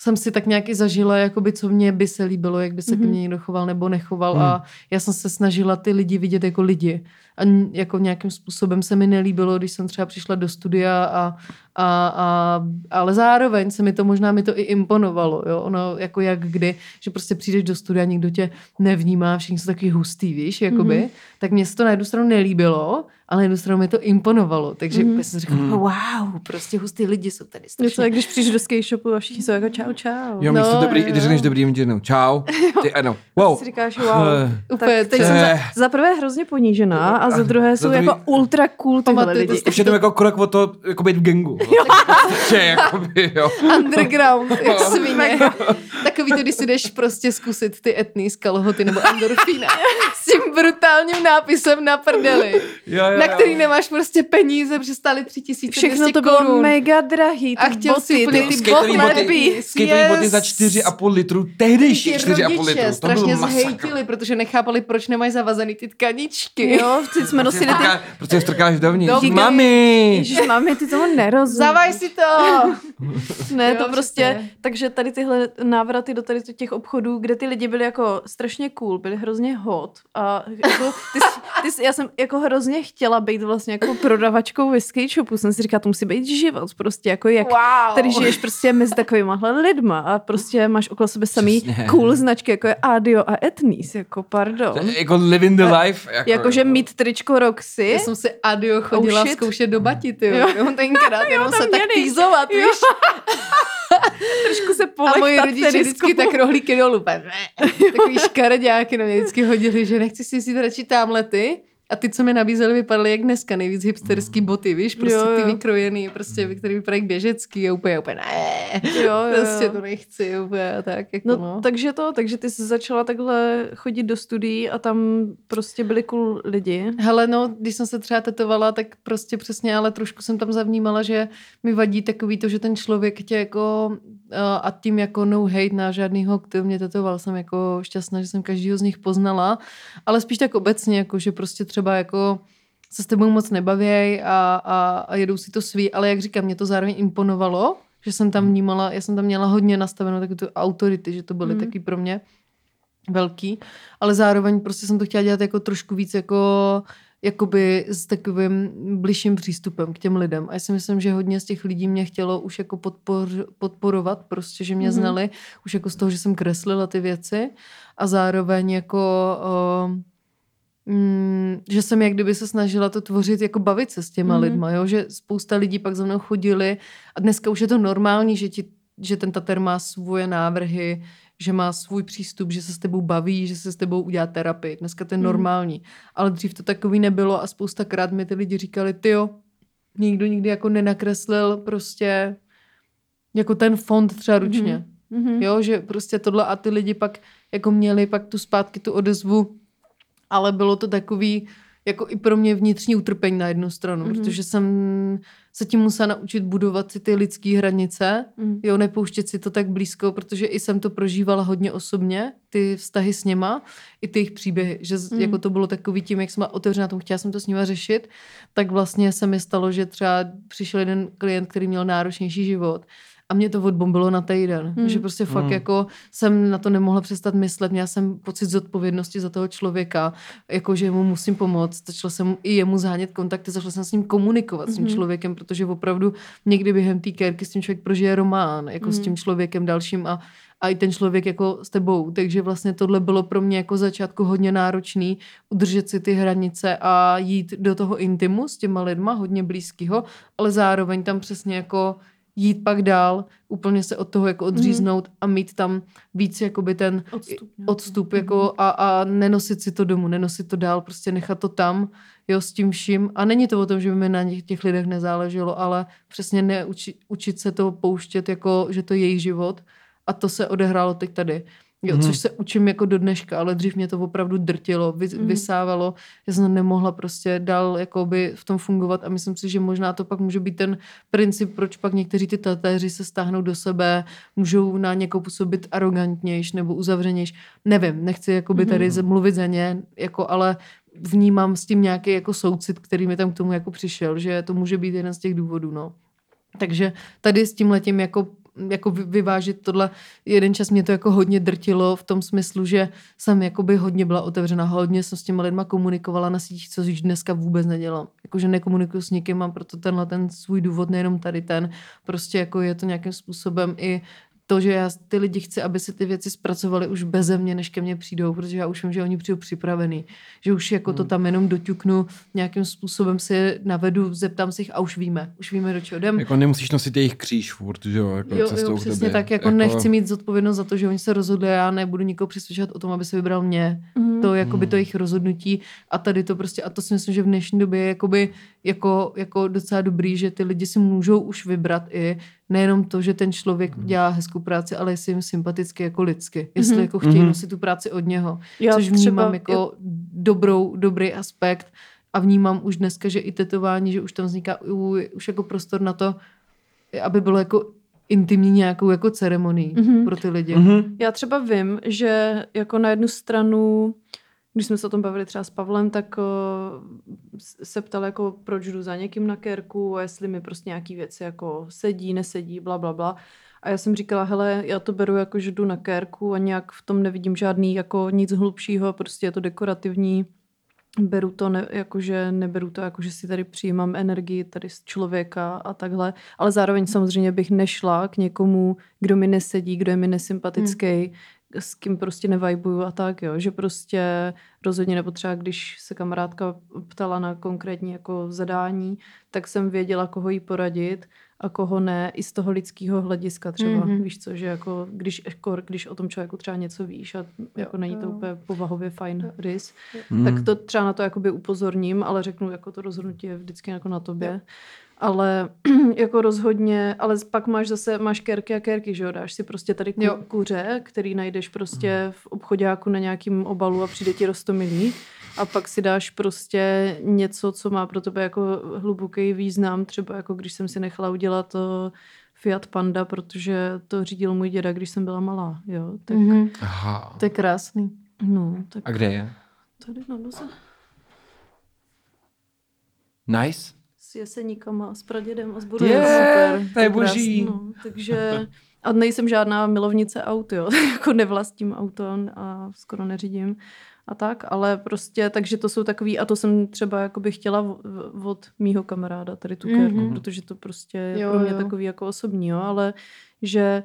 jsem si tak nějak i zažila, jakoby, co mně by se líbilo, jak by se mm-hmm. ke Mhm. mně někdo choval nebo nechoval Mm. a já jsem se snažila ty lidi vidět jako lidi. A jako nějakým způsobem se mi nelíbilo, když jsem třeba přišla do studia a, a, a ale zároveň se mi to, možná mi to i imponovalo, jo, ono jako jak kdy, že prostě přijdeš do studia, nikdo tě nevnímá, všichni jsou taky hustý, víš, jakoby, Mhm. mm-hmm. tak mě se to na jednu stranu nelíbilo, ale na jednu stranu mi to imponovalo, takže Mhm. mm-hmm. jsem říkala, Mhm. wow, prostě hustý lidi jsou tady něco, strašně. jak když přijdeš do skate shopu a všichni jsou jako čau, čau. Jo, No, místo dobrý, jo, když řekneš dobrý jim jednou. Čau. Ty, ano. Wow. Wow. Si říkáš, wow. Eh, Úplně tak teď jsem za, za prvé hrozně ponížená a za druhé Za jsou druhý- jako ultra cool tyhle lidi. jenom jako krok o to, jako být v gengu. Prostě, jakoby, jo. Underground, jak svině. Takový to, když si jdeš prostě zkusit ty etný z kalhoty nebo endorfína s tím brutálním nápisem na prdeli, Jo, jo, na jo. který nemáš prostě peníze, protože stály tři tisíce Všechno to bylo korun. mega drahý, ty A chtěl boty, si úplně ty ty boty. boty, boty za 4,5 litru, tehdejší Ty 4,5 litru. To strašně zhejtili, protože nechápali, proč nemají zavazaný ty tkaničky. Jo, jsme nosili ty... Prostě je strkáš dovnitř. Mami! Ježiš, mami, ty toho nerozumíš. Zavaj si to! Ne, Jo, to prostě, přesně. takže tady tyhle návraty do tady těch obchodů, kde ty lidi byli jako strašně cool, byli hrozně hot a jako, ty, jsi- ty, jsi- já jsem jako hrozně chtěla být vlastně jako prodavačkou ve skate shopu, jsem si říkala, to musí být život, prostě jako jak Wow. tady žiješ prostě mezi takovýmahle lidma a prostě máš okolo sebe samý Přesně. cool značky, jako je Adio a Etnis, jako pardon. Jako living the life. Jako, Jakože mít tričko Roxy. Já jsem si adio chodila Oh, oh, shit. zkoušet do batit, jo. Jo. jo. tenkrát, jenom se tak měli. týzovat, Jo. víš. trošku se A polechtat moji rodiče vždycky tak rohlíky dolů. Takový škareďáky na mě vždycky hodili, že nechci si vzít radši tamhlety. A ty, co mi nabízeli, vypadaly jak dneska, nejvíc hipsterský boty, víš, prostě Jo, ty jo. vykrojený, prostě, který vypadají běžecký a úplně, úplně ne, Jo, jo, prostě to nechci, úplně a tak, jako No, no. takže to, takže ty jsi začala takhle chodit do studií a tam prostě byli cool lidi. Hele, no, když jsem se třeba tetovala, tak prostě přesně, ale trošku jsem tam zavnímala, že mi vadí takový to, že ten člověk tě jako a tím jako no hate na žádnýho, kdo mě tetoval, jsem jako šťastná, že jsem každýho z nich poznala, ale spíš tak obecně, jako že prostě třeba jako se s tebou moc nebavějí a, a, a jedou si to svý, ale jak říkám, mě to zároveň imponovalo, že jsem tam vnímala, já jsem tam měla hodně nastavenou taky tu autority, že to byly Mhm. taky pro mě velký, ale zároveň prostě jsem to chtěla dělat jako trošku víc jako jakoby s takovým bližším přístupem k těm lidem. A já si myslím, že hodně z těch lidí mě chtělo už jako podpor, podporovat, prostě, že mě Mhm. mm-hmm. znali už jako z toho, že jsem kreslila ty věci a zároveň jako o, mm, že jsem jak kdyby se snažila to tvořit, jako bavit se s těma mm-hmm. lidma, jo? že spousta lidí pak za mnou chodili a dneska už je to normální, že, ti, že ten tater má svoje návrhy, že má svůj přístup, že se s tebou baví, že se s tebou udělá terapii. Dneska to je Mhm. normální. Ale dřív to takový nebylo a spousta krát mi ty lidi říkali, ty jo, nikdo nikdy jako nenakreslil prostě jako ten fond třeba ručně. Mhm. Jo, že prostě tohle a ty lidi pak jako měli pak tu zpátky tu odezvu, ale bylo to takový jako i pro mě vnitřní utrpení na jednu stranu, Mhm. mm-hmm. protože jsem se tím musela naučit budovat si ty lidské hranice, Mhm. jo, nepouštět si to tak blízko, protože i jsem to prožívala hodně osobně, ty vztahy s něma, i ty jejich příběhy, že Mm. jako to bylo takový tím, jak jsem otevřená tomu, chtěla jsem to s nima řešit, tak vlastně se mi stalo, že třeba přišel jeden klient, který měl náročnější život a mě to odbombilo na týden, Hmm. že prostě fakt Hmm. jako jsem na to nemohla přestat myslet, měla jsem pocit zodpovědnosti za toho člověka, jako že mu musím pomoct, začala jsem i jemu zánět kontakty, začala jsem s ním komunikovat s tím Mhm. člověkem, protože opravdu někdy během té kérky s tím člověk prožije román, jako s Mhm. tím člověkem dalším a, a i ten člověk jako s tebou, takže vlastně tohle bylo pro mě jako začátku hodně náročný, udržet si ty hranice a jít do toho intimu s těma lidma, hodně blízkýho, ale zároveň tam přesně jako jít pak dál, úplně se od toho jako odříznout a mít tam víc jakoby ten Odstup. nějaký. odstup jako a, a nenosit si to domů, nenosit to dál, prostě nechat to tam, jo, s tím vším. A není to o tom, že by mi na těch, těch lidech nezáleželo, ale přesně neuči, učit se to pouštět, jako že to je jejich život. A to se odehrálo teď tady. Jo, Mhm. což se učím jako do dneška, ale dřív mě to opravdu drtilo, vy, Mhm. vysávalo, já jsem nemohla prostě dál jakoby v tom fungovat a myslím si, že možná to pak může být ten princip, proč pak někteří ty tatéři se stáhnou do sebe, můžou na někoho působit arrogantnějš nebo uzavřenějš. Nevím, nechci jakoby tady Mhm. mluvit za ně, jako, ale vnímám s tím nějaký jako soucit, který mi tam k tomu jako přišel, že to může být jeden z těch důvodů, no. Takže tady s tím letím jako jako vy- vyvážit tohle. Jeden čas mě to jako hodně drtilo v tom smyslu, že jsem jakoby hodně byla otevřená, hodně jsem s těma lidma komunikovala na sítích, co už dneska vůbec nedělám. Jakože nekomunikuju s nikým, mám proto tenhle ten svůj důvod, nejenom tady ten. Prostě jako je to nějakým způsobem i to, že já ty lidi chci, aby si ty věci zpracovali už beze mě, než ke mně přijdou, protože já už vím, že oni přijdou připravený. Že už jako to tam jenom doťuknu, nějakým způsobem si je navedu, zeptám se jich a už víme. Už víme, do čeho jdem. Jako nemusíš nosit jejich kříž furt, že jo, jako Jo, cestou jo, přesně tak, jako, nechci mít zodpovědnost za to, že oni se rozhodli a já nebudu nikoho přesvědčovat o tom, aby se vybral mě. Mhm. To je jakoby Hmm. to jejich rozhodnutí a tady to prostě, a to si myslím, že v dnešní době je jakoby jako, jako docela dobrý, že ty lidi si můžou už vybrat i nejenom to, že ten člověk Hmm. dělá hezkou práci, ale jestli jim sympaticky jako lidsky. Jestli Mhm. jako chtějí Mhm. nosit tu práci od něho. Já což vnímám třeba- jako dobrou, dobrý aspekt a vnímám už dneska, že i tetování, že už tam vzniká u, už jako prostor na to, aby bylo jako intimní nějakou jako ceremonii Mhm. pro ty lidi. Mhm. Já třeba vím, že jako na jednu stranu, když jsme se o tom bavili třeba s Pavlem, tak uh, se ptal jako proč jdu za někým na kérku a jestli mi prostě nějaký věci jako sedí, nesedí, bla, bla, bla. A já jsem říkala, hele, já to beru jako, že jdu na kérku a nějak v tom nevidím žádný jako nic hlubšího, prostě je to dekorativní. Beru to ne, jako, že neberu to jako, že si tady přijímám energii tady z člověka a takhle, ale zároveň samozřejmě bych nešla k někomu, kdo mi nesedí, kdo je mi nesympatický, hmm. S kým prostě nevajbuju a tak, jo, že prostě rozhodně nebo třeba když se kamarádka ptala na konkrétní jako zadání, tak jsem věděla, koho jí poradit a koho ne, i z toho lidského hlediska třeba, Mhm. mm-hmm. víš co, že jako když, jako když o tom člověku třeba něco víš a jako není to jo. úplně povahově fajn rys, Mhm. tak to třeba na to jakoby upozorním, ale řeknu, jako to rozhodnutí je vždycky jako na tobě. Jo. Ale jako rozhodně, ale pak máš zase, máš kerky a kerky, že jo, dáš si prostě tady ku, Jo. kuře, který najdeš prostě v obchodáku na nějakým obalu a přijde ti rostomilý a pak si dáš prostě něco, co má pro tebe jako hluboký význam, třeba jako když jsem si nechala udělat to Fiat Panda, protože to řídil můj děda, když jsem byla malá, jo, tak Mhm. Aha. To je krásný. no, tak A kde je? tady na noze. Nice. S jeseníkama, s pradědem a s budou. Je, super. to je boží. No, takže a nejsem žádná milovnice aut, jo. jako nevlastním auto a skoro neřídím a tak, ale prostě, takže to jsou takový, a to jsem třeba jakoby chtěla v- v- od mýho kamaráda, tady tu kérku, Mhm. protože to prostě je Jo, pro mě jo. takový jako osobní, jo, ale že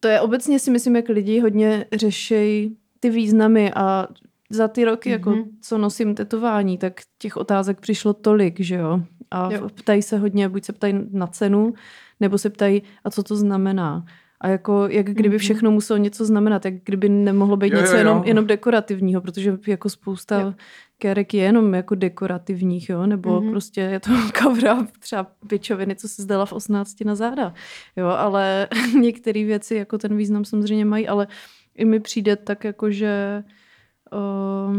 to je obecně si myslím, jak lidi hodně řešejí ty významy a za ty roky, jako Mhm. co nosím tetování, tak těch otázek přišlo tolik, že jo. A Jo. ptají se hodně, buď se ptají na cenu, nebo se ptají, a co to znamená. A jako, jak kdyby Mhm. všechno muselo něco znamenat, jak kdyby nemohlo být Jo, něco jo, jo. jenom, jenom dekorativního, protože jako spousta Jo. kérek je jenom jako dekorativních, jo, nebo Mhm. prostě je to kavra třeba pěčoviny, co se zdala v 18 na záda, jo, ale některé věci jako ten význam samozřejmě mají, ale i mi přijde tak jako, že uh,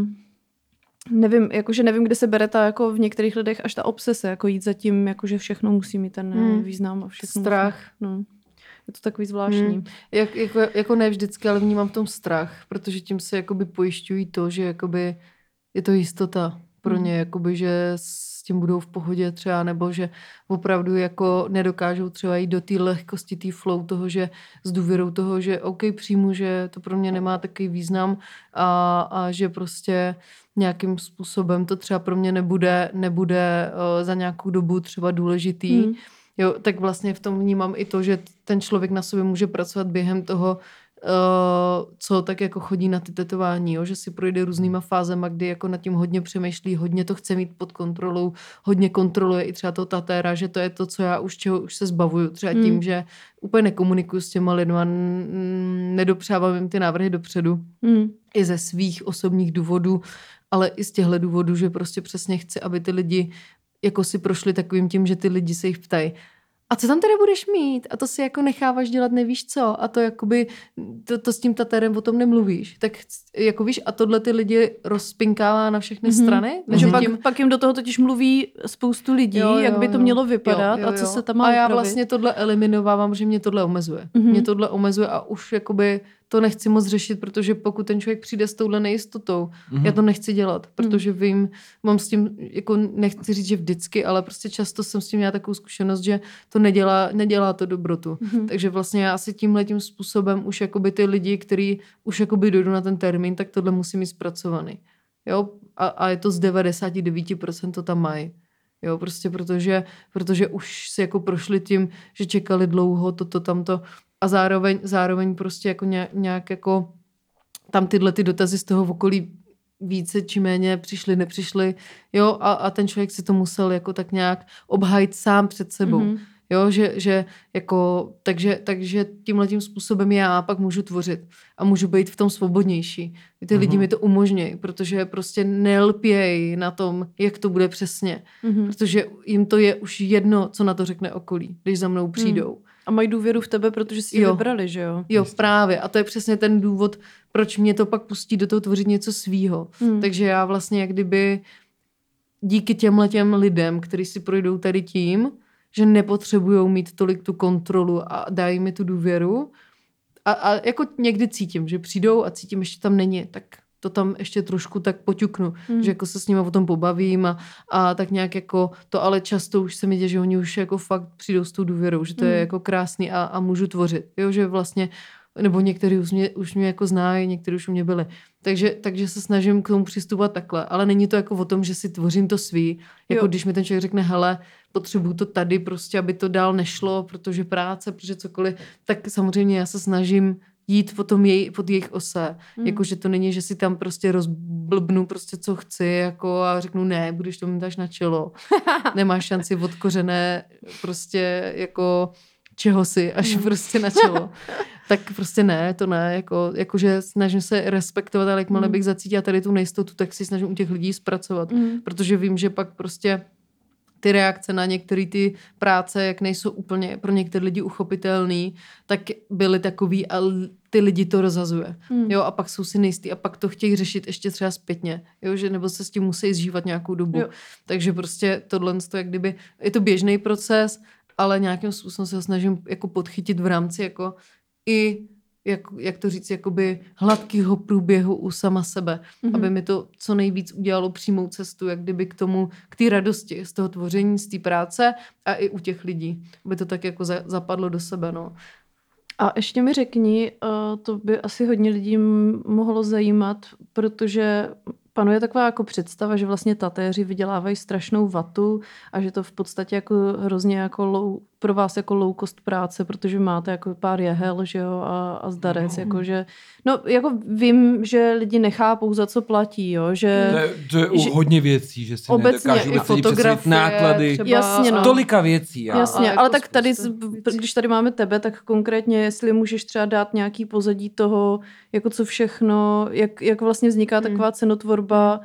nevím, jakože nevím, kde se bere ta jako v některých lidech až ta obsese, jako jít za tím, jako že všechno musí mít ten Hmm. hmm. význam a všechno Strach. Musí, no. Je to takový zvláštní. Hmm. Jak, jako, jako ne vždycky, ale vnímám v tom strach, protože tím se jakoby pojišťují to, že jakoby je to jistota pro Hmm. ně, jakoby, že s tím budou v pohodě třeba, nebo že opravdu jako nedokážou třeba jít do té lehkosti, té flow toho, že s důvěrou toho, že OK, přijmu, že to pro mě nemá takový význam a, a že prostě nějakým způsobem to třeba pro mě nebude, nebude uh, za nějakou dobu třeba důležitý. Hmm. Jo, tak vlastně v tom vnímám i to, že ten člověk na sobě může pracovat během toho, co tak jako chodí na ty tetování, jo? že si projde různýma fázema, kdy jako nad tím hodně přemýšlí, hodně to chce mít pod kontrolou, hodně kontroluje i třeba to tatéra, že to je to, co já už čeho už se zbavuju, třeba Hmm. tím, že úplně nekomunikuju s těma lidma, nedopřávám jim ty návrhy dopředu Hmm. i ze svých osobních důvodů, ale i z těchto důvodů, že prostě přesně chci, aby ty lidi jako si prošli takovým tím, že ty lidi se jich ptají, a co tam teda budeš mít? A to si jako necháváš dělat nevíš co? A to jakoby, to, to s tím tatérem o tom nemluvíš. Tak jako víš, a tohle ty lidi rozpinkává na všechny Mhm. strany. Mezi pak, tím- pak jim do toho totiž mluví spoustu lidí, Jo, jo, jak by to jo. mělo vypadat Jo, jo, a co jo. se tam má A já upravit. vlastně tohle eliminovávám, že mě tohle omezuje. Mhm. Mě tohle omezuje a už jakoby to nechci moc řešit, protože pokud ten člověk přijde s touhle nejistotou, Mhm. já to nechci dělat, protože vím, mám s tím, jako nechci říct, že vždycky, ale prostě často jsem s tím měla takovou zkušenost, že to nedělá, nedělá to dobrotu. Mhm. Takže vlastně já asi tímhle tím způsobem už jakoby ty lidi, kteří už jakoby dojdou na ten termín, tak tohle musí mít zpracovaný. Jo? A, a je to z 99% to tam mají. Jo, prostě protože, protože už si jako prošli tím, že čekali dlouho toto, tamto a zároveň, zároveň prostě jako nějak, nějak jako tam tyhle ty dotazy z toho okolí více či méně přišly, nepřišly, jo, a, a ten člověk si to musel jako tak nějak obhajit sám před sebou. Mhm. Jo, že, že jako, takže, takže tímhle tím způsobem já pak můžu tvořit a můžu být v tom svobodnější. Ty lidi Mhm. mi to umožnějí, protože prostě nelpějí na tom, jak to bude přesně. Mhm. Protože jim to je už jedno, co na to řekne okolí, když za mnou přijdou. A mají důvěru v tebe, protože si ji Jo. vybrali, že jo? Jo, právě. A to je přesně ten důvod, proč mě to pak pustí do toho tvořit něco svýho. Hmm. Takže já vlastně jak kdyby díky těmhle těm lidem, kteří si projdou tady tím, že nepotřebují mít tolik tu kontrolu a dají mi tu důvěru. A, a jako někdy cítím, že přijdou a cítím, ještě tam není, tak to tam ještě trošku tak poťuknu, Hmm. že jako se s nimi o tom pobavím a, a tak nějak jako to, ale často už se mi děje, že oni už jako fakt přijdou s tou důvěrou, že to je Hmm. jako krásný a, a můžu tvořit. Jo, že vlastně nebo někteří už mě, už mě jako znají, někteří už u mě byli. Takže, takže se snažím k tomu přistupovat takhle, ale není to jako o tom, že si tvořím to svý. Jako Jo. když mi ten člověk řekne, hele, potřebuju to tady prostě, aby to dál nešlo, protože práce, protože cokoliv, tak samozřejmě já se snažím jít po, tom jej, pod jejich ose. Hmm. Jako, že to není, že si tam prostě rozblbnu prostě, co chci, jako a řeknu, ne, budeš to mít až na čelo. Nemáš šanci odkořené prostě jako čeho si, až prostě na čelo. tak prostě ne, to ne, jako, jakože snažím se respektovat, ale jakmile Mm. bych zacítila tady tu nejistotu, tak si snažím u těch lidí zpracovat, Mm. protože vím, že pak prostě ty reakce na některé ty práce, jak nejsou úplně pro některé lidi uchopitelný, tak byly takový a ty lidi to rozhazuje. Mm. Jo, a pak jsou si nejistý a pak to chtějí řešit ještě třeba zpětně, jo, že nebo se s tím musí zžívat nějakou dobu. Jo. Takže prostě tohle to jak kdyby, je to běžný proces, ale nějakým způsobem se ho snažím jako podchytit v rámci jako i jak, jak to říct, jakoby hladkého průběhu u sama sebe, Mhm. mm-hmm. aby mi to co nejvíc udělalo přímou cestu, jak kdyby k tomu, k té radosti z toho tvoření, z té práce a i u těch lidí, aby to tak jako za, zapadlo do sebe, no. A ještě mi řekni, uh, to by asi hodně lidí mohlo zajímat, protože panuje taková jako představa, že vlastně tatéři vydělávají strašnou vatu a že to v podstatě jako hrozně jako low, pro vás jako low cost práce, protože máte jako pár jehel, že jo, a, a zdarec, No. jako že, no jako vím, že lidi nechápou, za co platí, jo, že... To je, to je u že- hodně věcí, že si Obecně nedokážu i fotografie, náklady. třeba Jasně, no. Tolika věcí. Já. Jasně, jako ale tak tady, věcí. když tady máme tebe, tak konkrétně, jestli můžeš třeba dát nějaký pozadí toho, jako co všechno, jak, jak vlastně vzniká Hmm. taková cenotvorba,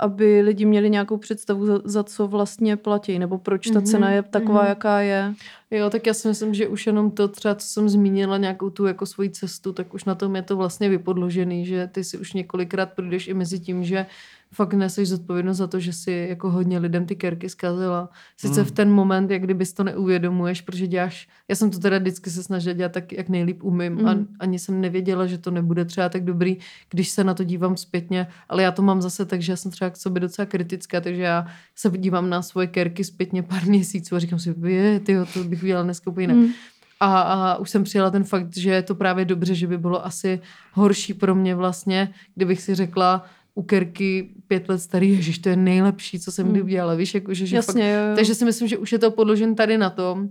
aby lidi měli nějakou představu, za, za co vlastně platí, nebo proč ta Mhm, cena je taková, mhm. jaká je. Jo, tak já si myslím, že už jenom to třeba, co jsem zmínila, nějakou tu jako svoji cestu, tak už na tom je to vlastně vypodložený, že ty si už několikrát projdeš i mezi tím, že fakt neseš zodpovědnost za to, že si jako hodně lidem ty kerky zkazila. Sice Mm. v ten moment, jak kdybys to neuvědomuješ, protože děláš, já jsem to teda vždycky se snažila dělat tak, jak nejlíp umím Mm. a ani jsem nevěděla, že to nebude třeba tak dobrý, když se na to dívám zpětně, ale já to mám zase tak, že já jsem třeba k sobě docela kritická, takže já se dívám na svoje kerky zpětně pár měsíců a říkám si, je, tyjo, to bych udělala dneska úplně jinak. Mm. A, a už jsem přijala ten fakt, že je to právě dobře, že by bylo asi horší pro mě vlastně, kdybych si řekla u Kerky pět let starý, ježiš, to je nejlepší, co jsem kdy Hmm. udělala, víš, jako, že, že fakt, Jasně, jo, jo. takže si myslím, že už je to podložen tady na tom,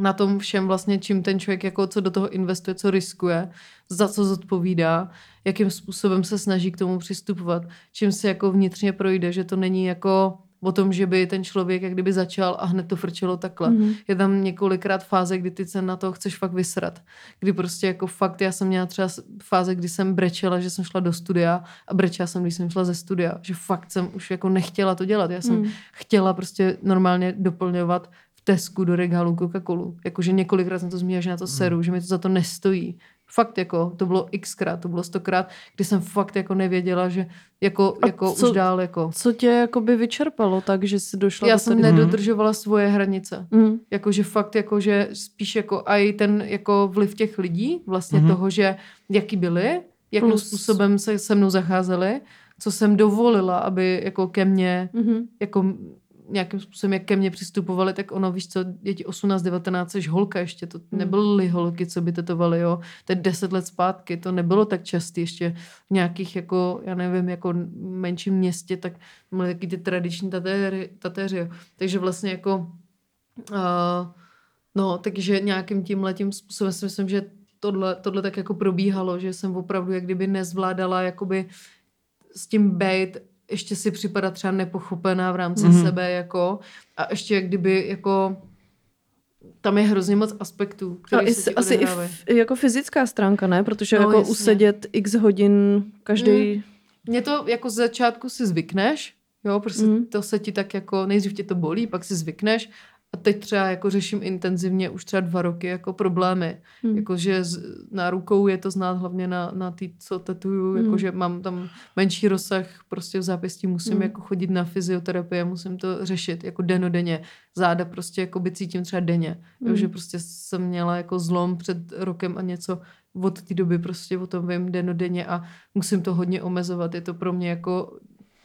na tom všem vlastně, čím ten člověk jako co do toho investuje, co riskuje, za co zodpovídá, jakým způsobem se snaží k tomu přistupovat, čím se jako vnitřně projde, že to není jako o tom, že by ten člověk jak kdyby začal a hned to frčelo takhle. Mhm. Je tam několikrát fáze, kdy ty se na to chceš fakt vysrat. Kdy prostě jako fakt, já jsem měla třeba fáze, kdy jsem brečela, že jsem šla do studia a brečela jsem, když jsem šla ze studia. Že fakt jsem už jako nechtěla to dělat. Já jsem Mm. chtěla prostě normálně doplňovat v Tesku do regálu Coca-Colu. Jakože několikrát jsem to zmínila, že na to seru, že mi to za to nestojí. Fakt jako, to bylo xkrát, to bylo stokrát, kdy jsem fakt jako nevěděla, že jako, A jako co- už dál jako. Co tě jakoby vyčerpalo tak, že jsi došla Já do jsem tady... nedodržovala svoje hranice. Mm. Jakože fakt, jakože spíš jako i ten jako vliv těch lidí, vlastně Mhm. mm-hmm. toho, že jaký byli, jakým Plus- způsobem se se mnou zacházeli, co jsem dovolila, aby jako ke mně, Mhm. jako nějakým způsobem, jak ke mně přistupovali, tak ono, víš co, děti 18, 19, jsi holka ještě, to Hmm. nebyly holky, co by tetovali, jo, to je 10 let zpátky, to nebylo tak častý ještě v nějakých, jako, já nevím, jako menším městě, tak byly taky ty tradiční tatéři, tatéři jo. takže vlastně jako Uh, no, takže nějakým tím letím způsobem si myslím, že tohle, tohle tak jako probíhalo, že jsem opravdu jak kdyby nezvládala jakoby s tím bejt, ještě si připadat třeba nepochopená v rámci Mhm. mm-hmm. sebe, jako a ještě jak kdyby jako tam je hrozně moc aspektů, které se s- ti asi i f, jako fyzická stránka, ne? Protože No, jako jasně. usedět x hodin každý... Mně to jako z začátku si zvykneš, jo, prostě mm. to se ti tak jako, nejdřív tě to bolí, pak si zvykneš a teď třeba jako řeším intenzivně už třeba dva roky jako problémy. Hmm. Mm. Jakože na rukou je to znát hlavně na, na tý, co tetuju, Mm. mm. jakože mám tam menší rozsah prostě v zápěstí, musím Mm. mm. jako chodit na fyzioterapii, musím to řešit jako denodenně. Záda prostě jako by cítím třeba denně. Mm. Mm. že prostě jsem měla jako zlom před rokem a něco od té doby prostě o tom vím denodenně a musím to hodně omezovat. Je to pro mě jako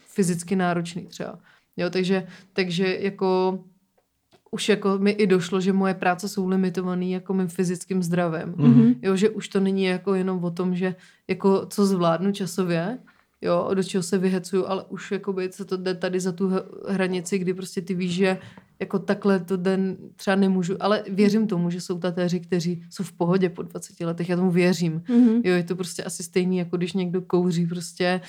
fyzicky náročný třeba. Jo, takže, takže jako už jako mi i došlo, že moje práce jsou limitované jako mým fyzickým zdravím. Mhm. Jo, že už to není jako jenom o tom, že jako co zvládnu časově, jo, do čeho se vyhecuju, ale už jakoby se to jde tady za tu hranici, kdy prostě ty víš, že jako takhle to den třeba nemůžu, ale věřím tomu, že jsou tatéři, kteří jsou v pohodě po 20 letech, já tomu věřím. Mhm. Jo, je to prostě asi stejný, jako když někdo kouří prostě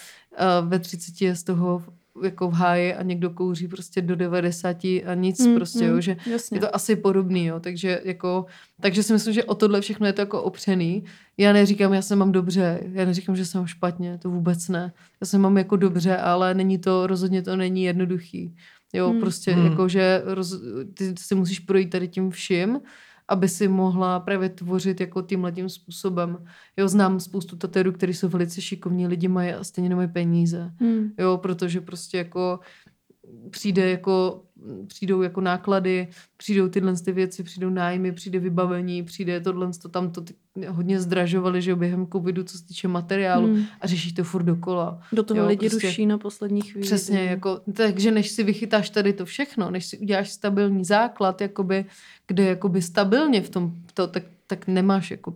uh, ve 30 je z toho jako v háji a někdo kouří prostě do 90 a nic Mm, prostě, mm, jo, že Jasně. je to asi podobný, jo, takže jako, takže si myslím, že o tohle všechno je to jako opřený. Já neříkám, já se mám dobře, já neříkám, že se mám špatně, to vůbec ne. Já se mám jako dobře, ale není to, rozhodně to není jednoduchý. Jo, hmm. prostě hmm. jako, že roz, ty si musíš projít tady tím vším, aby si mohla právě tvořit jako tímhletím způsobem. Jo, znám spoustu tatérů, kteří jsou velice šikovní, lidi mají a stejně nemají peníze. Hmm. Jo, protože prostě jako přijde jako, přijdou jako náklady, přijdou tyhle ty věci, přijdou nájmy, přijde vybavení, přijde tohle, to tam to, ty hodně zdražovali, že jo, během covidu, co se týče materiálu Hmm. a řeší to furt dokola. Do toho Jo, lidi prostě- ruší na poslední chvíli. Přesně, jako, takže než si vychytáš tady to všechno, než si uděláš stabilní základ, jakoby, kde jakoby stabilně v tom, to, tak, tak nemáš jako,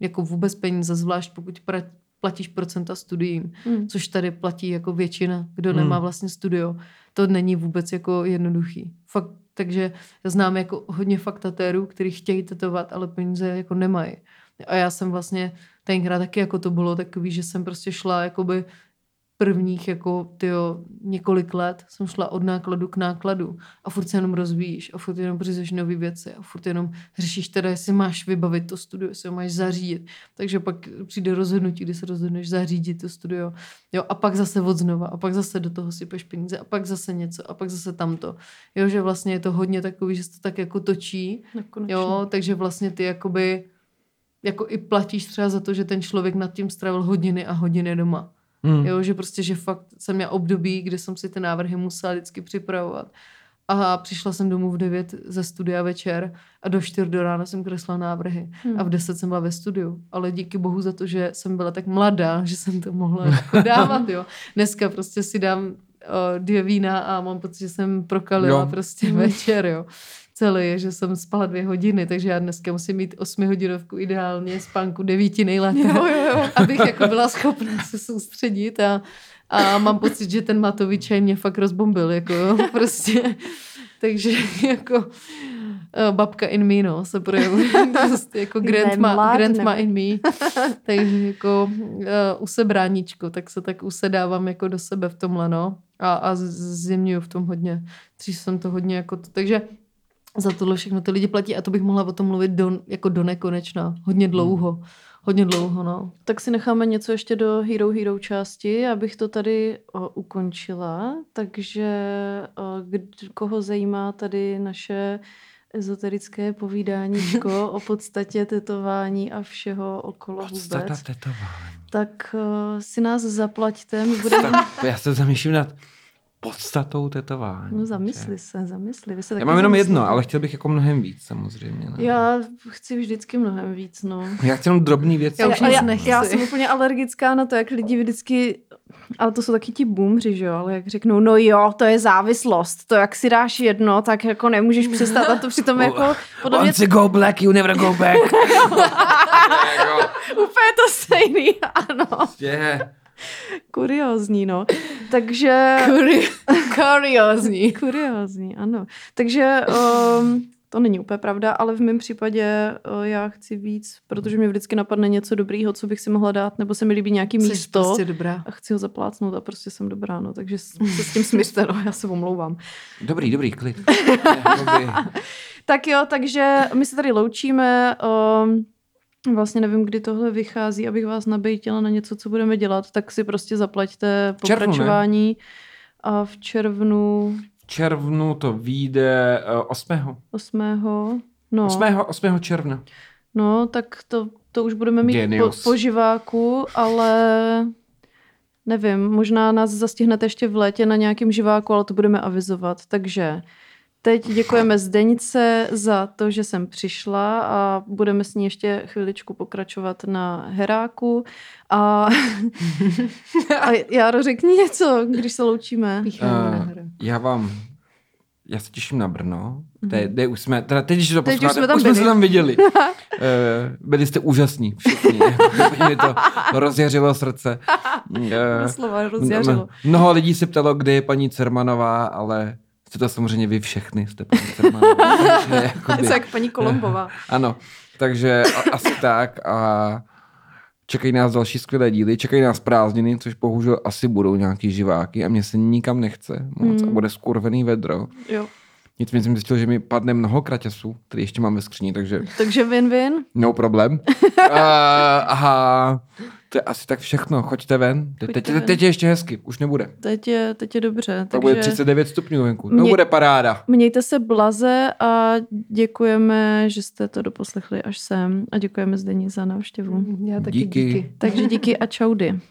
jako vůbec peníze, zvlášť pokud pra, platíš procenta studiím, Hmm. což tady platí jako většina, kdo Hmm. nemá vlastně studio. To není vůbec jako jednoduchý. Fakt, takže znám jako hodně faktatérů, kteří chtějí tetovat, ale peníze jako nemají. A já jsem vlastně tenkrát taky jako to bylo takový, že jsem prostě šla jakoby prvních jako tyjo, několik let jsem šla od nákladu k nákladu a furt se jenom rozvíjíš a furt jenom přizeš nové věci a furt jenom řešíš teda, jestli máš vybavit to studio, jestli ho máš zařídit. Takže pak přijde rozhodnutí, kdy se rozhodneš zařídit to studio. Jo, a pak zase od znova a pak zase do toho sypeš peníze a pak zase něco a pak zase tamto. Jo, že vlastně je to hodně takový, že se to tak jako točí Nakonečně. Jo, takže vlastně ty jakoby jako i platíš třeba za to, že ten člověk nad tím strávil hodiny a hodiny doma. Hmm. Jo, že prostě, že fakt jsem měla období, kdy jsem si ty návrhy musela vždycky připravovat. A přišla jsem domů v 9 ze studia večer a do 4 do rána jsem kresla návrhy. Hmm. A v 10 jsem byla ve studiu. Ale díky bohu za to, že jsem byla tak mladá, že jsem to mohla jako dávat, jo. Dneska prostě si dám uh, dvě vína a mám pocit, že jsem prokalila Jo. prostě večer, jo. Celý, že jsem spala dvě hodiny, takže já dneska musím mít osmihodinovku ideálně, spánku devíti nejlépe, Jo, jo, jo. abych jako byla schopná se soustředit a, a mám pocit, že ten matový čaj mě fakt rozbombil, jako jo, prostě. Takže jako eh, babka in me, no, se projevuje prostě jako grandma, grandma in me. Takže jako uh, usebráníčko, tak se tak usedávám jako do sebe v tomhle, no. A, a z- zjemňuju v tom hodně. Dřív jsem to hodně jako, to, takže za tohle všechno ty lidi platí a to bych mohla o tom mluvit do, jako do nekonečna. Hodně dlouho. Hodně dlouho, no. Tak si necháme něco ještě do Hero Hero části, abych to tady o, ukončila. Takže o, kd, koho zajímá tady naše ezoterické povídáníčko o podstatě tetování a všeho okolo Podstata vůbec, tetování. tak o, si nás zaplaťte, my budeme... Tak, já se zamýšlím nad podstatou tetování. No zamysli se, zamysli. Vy se Já mám jenom jedno, ale chtěl bych jako mnohem víc samozřejmě. No. Já chci vždycky mnohem víc, no. Já chci jenom drobný věci. Já už já, nechci. já jsem úplně alergická na to, jak lidi vždycky, ale to jsou taky ti boomři, že jo, ale jak řeknou, no jo, to je závislost, to jak si dáš jedno, tak jako nemůžeš přestat a to přitom jako, podle Once you go black, you never go back. Úplně to stejný, ano, prostě, kuriózní, no. Takže, Kuriozní. kuriózní, ano. Takže um, to není úplně pravda, ale v mém případě uh, já chci víc, protože mě vždycky napadne něco dobrýho, co bych si mohla dát, nebo se mi líbí nějaký Jsi místo. prostě dobrá. a chci ho zaplácnout a prostě jsem dobrá, no, takže s- se s tím smířte, no, já se omlouvám. dobrý, dobrý, klid. Tak jo, takže my se tady loučíme, um, vlastně nevím, kdy tohle vychází, abych vás nabejtila na něco, co budeme dělat, tak si prostě zaplaťte V červnu, pokračování a v červnu v červnu to vyjde uh, 8. 8. No, 8. 8. června. no tak to, to už budeme mít po, po živáku, ale nevím, možná nás zastihnete ještě v létě na nějakém živáku, ale to budeme avizovat, takže Teď děkujeme Zdeňce za to, že jsem přišla a budeme s ní ještě chviličku pokračovat na Heráku. A, a Járo, řekni něco, když se loučíme. Uh, já vám, já se těším na Brno. Kde, kde už jsme, teda teď, když to Mhm. Teď už jsme tam už jsme se tam viděli. uh, byli jste úžasní všichni. Mě to rozjařilo srdce. Uh, Slova rozjařilo. Mnoho lidí se ptalo, kde je paní Cermanová, ale jste to samozřejmě vy všechny, jste paní Cermanová. jakoby- jak paní Kolombová. Ano, takže a, asi tak a čekají nás další skvělé díly, čekají nás prázdniny, což bohužel asi budou nějaký živáky a mě se nikam nechce moc Mm. a bude skurvený vedro. Jo. Nicméně jsem zjistil, že mi padne mnoho kraťasů, který ještě mám ve skříni, takže Takže win-win. no problém. uh, aha, to je asi tak všechno, choďte ven. Teď, Choďte teď, ven. teď je ještě hezky, už nebude. Teď je, teď je dobře. Bude Takže 39 stupňů venku, to Mě- bude paráda. mějte se blaze a děkujeme, že jste to doposlechli až sem. A děkujeme Zdení za návštěvu. Já taky Díky. díky. Takže díky a čaudy.